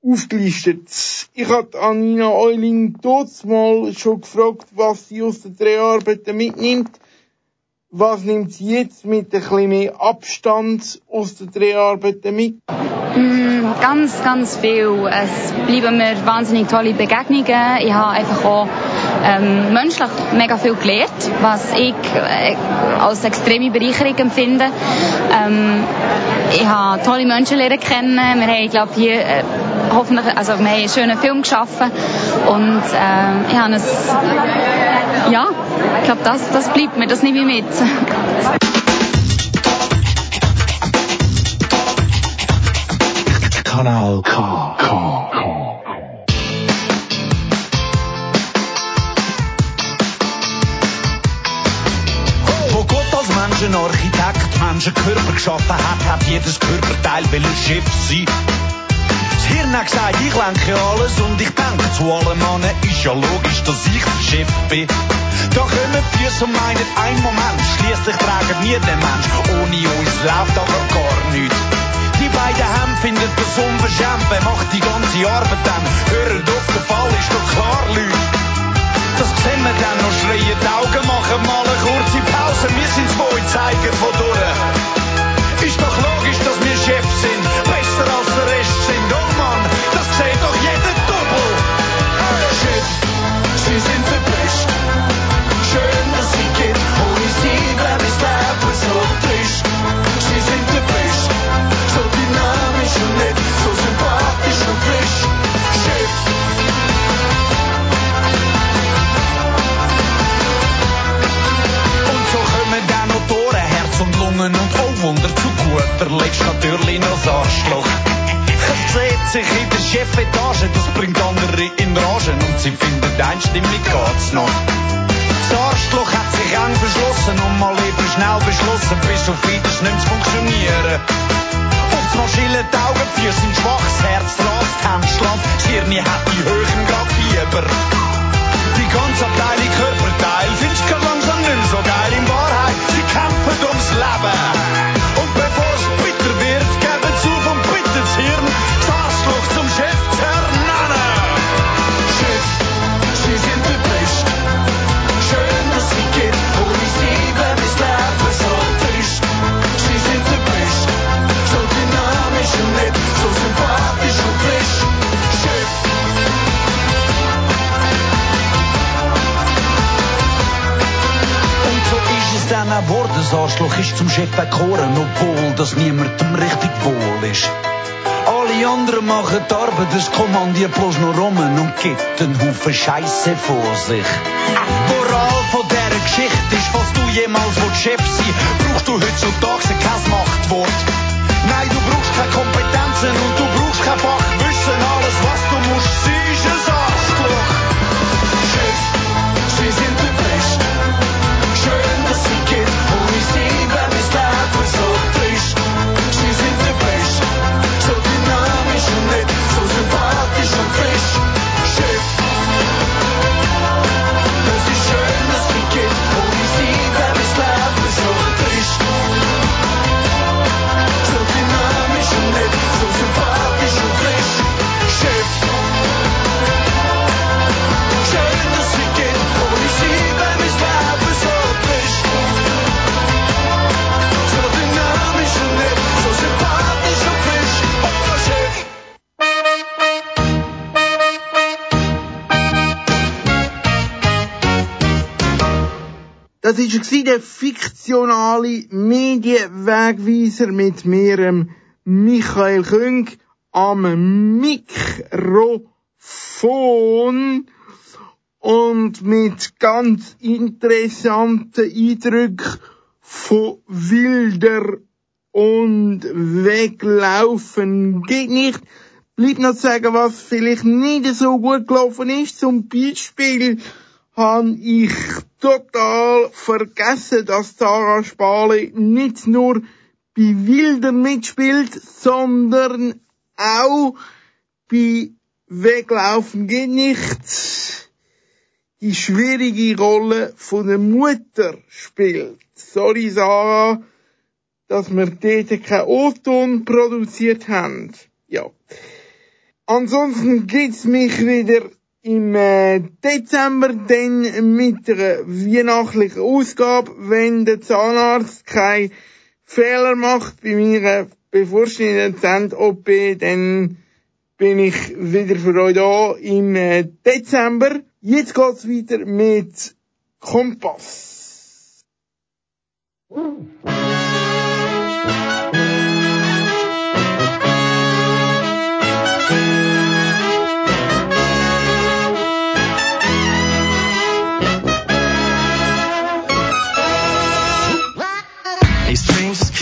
aufgelistet. Ich habe Anina Euling dort mal schon gefragt, was sie aus den Dreharbeiten mitnimmt. Was nimmt sie jetzt mit ein bisschen mehr Abstand aus den Dreharbeiten mit? Mm, ganz, ganz viel. Es bleiben mir wahnsinnig tolle Begegnungen. Ich habe einfach auch ähm, menschlich mega viel gelernt, was ich äh, als extreme Bereicherung empfinde. Ähm, ich habe tolle Menschen lernen kennen. Wir haben, glaube hier äh, hoffentlich, also wir haben einen schönen Film geschaffen und äh, ich habe es, ja, ich glaube, das, das bleibt mir, das nehme ich mit. [laughs] Kanal K. K. Wo Gott als Menschenarchitekt Menschenkörper geschaffen hat, hat jedes Körperteil will ein Schiff sein. Das Hirn hat gesagt, ich lenke alles und ich denke zu allem Mannen, ist ja logisch, dass ich das Schiff bin. Da kommen die so meinen, ein Moment, schließlich tragen wir den Mensch, ohne uns läuft aber gar nichts. Beiden Hemden finden das unverschämt, wer macht die ganze Arbeit dann? Hört auf, der Fall ist doch klar, Leute. Das sehen wir dann noch schreien, die Augen machen mal eine kurze Pause, wir sind zwei Zeiger von durch. Ist doch logisch, dass wir Chef sind, besser als der Rest sind. Oh Mann, das sieht doch jeder Herz und und oh Wunder zu guter Letzt natürlich noch das Arschloch. Es sieht sich in der Chefetage, das bringt andere in Ragen und sie findet einstimmig geht's noch. Das Arschloch hat sich eng verschlossen und mal eben schnell beschlossen, bis auf wieder nicht funktionieren. Mal schillen die Augen, für sein schwaches Herz rast, Hand schlaff, das Hirn hat die Höhen grad Fieber. Die ganze Abteilung Körperteil findest du langsam nicht so geil. Wahrheit, sie Slapper das Arschloch ist zum Chef erkoren, obwohl das niemandem richtig wohl ist. Alle anderen machen die Arbeit, das kommandiert bloß noch rum und gibt einen Haufen Scheiße vor sich. Moral von dieser Geschichte ist, was du jemals Chef sein brauchst du heutzutage kein Machtwort. Nein, du brauchst keine Kompetenzen und du brauchst kein Fachwissen. Alles, was du musst ist ein Arschloch. Das war der fiktionale Medienwegweiser mit mir, Michael Küng, am Mikrofon und mit ganz interessanten Eindrücken von Wilder und Weglaufen geht nicht. Bleibt noch zu sagen, was vielleicht nicht so gut gelaufen ist. Zum Beispiel habe ich total vergessen, dass Sarah Spale nicht nur bei Wilder mitspielt, sondern auch bei Weglaufen geht nicht die schwierige Rolle von der Mutter spielt. Sorry Sarah, dass wir dort keinen O-Ton produziert haben. Ja. Ansonsten gibt's mich wieder im äh, Dezember dann mit einer weihnachtlichen Ausgabe, wenn der Zahnarzt keinen Fehler macht bei meiner bevorstehenden Zahn-OP, dann bin ich wieder für euch da im äh, Dezember. Jetzt geht's weiter mit Kompass.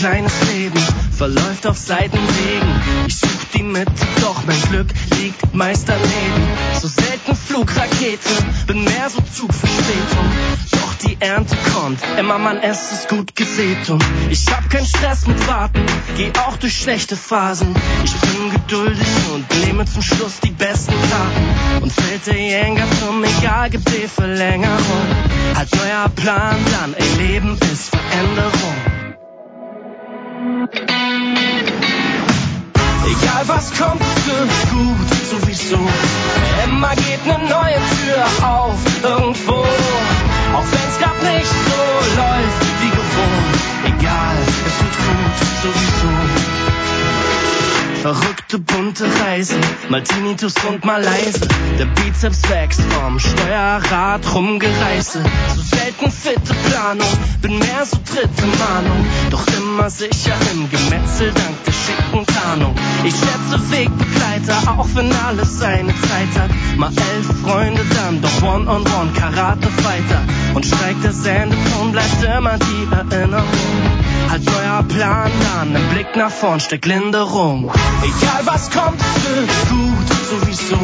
Kleines Leben verläuft auf Seitenwegen. Ich such die Mitte, doch mein Glück liegt meist daneben. So selten Flugrakete, bin mehr so Zugverspätung. Doch die Ernte kommt, immer Mann, es ist gut gesät und ich hab keinen Stress mit Warten, geh auch durch schlechte Phasen. Ich bin geduldig und nehme zum Schluss die besten Karten. Und fällt der Jäger zum Egal, gibt die Verlängerung. Halt neuer Plan dann, ey, Leben ist Veränderung. Egal was kommt, es wird gut, sowieso. Immer geht ne neue Tür auf, irgendwo. Auch wenn's grad nicht Reise, mal Tinnitus und mal leise. Der Bizeps wächst vom Steuerrad rumgereise. So selten fitte Planung, bin mehr so dritte Mahnung. Doch immer sicher im Gemetzel dank der schicken Tarnung. Ich schätze Wegbegleiter, auch wenn alles seine Zeit hat. Mal elf Freunde, dann doch One-on-One Karate-Fighter. Und steigt der Sendeton, bleibt immer die Erinnerung. Halt neuer Plan dann, im Blick nach vorn steckt Linderung. Egal was kommt, wird gut, sowieso.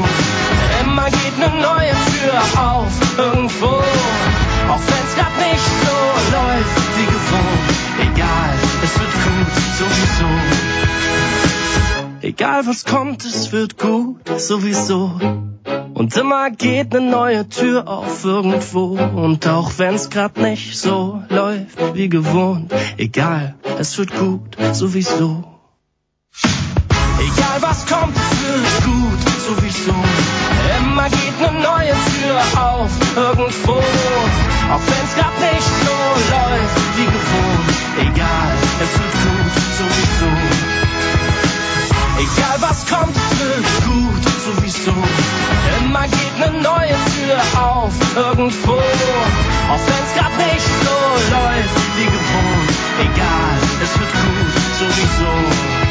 Immer geht ne neue Tür auf, irgendwo. Auch wenn's grad nicht so läuft wie gewohnt. Egal, es wird gut, sowieso. Egal was kommt, es wird gut, sowieso. Und immer geht ne neue Tür auf irgendwo. Und auch wenn's grad nicht so läuft wie gewohnt. Egal, es wird gut, sowieso. Egal was kommt, es wird gut, sowieso. Immer geht ne neue Tür auf irgendwo. Auch wenn's grad nicht so läuft wie gewohnt. Egal, es wird gut, sowieso. Egal was kommt, wird gut, sowieso. Immer geht ne neue Tür auf irgendwo. Auch wenn's grad nicht so läuft wie gewohnt. Egal, es wird gut, sowieso.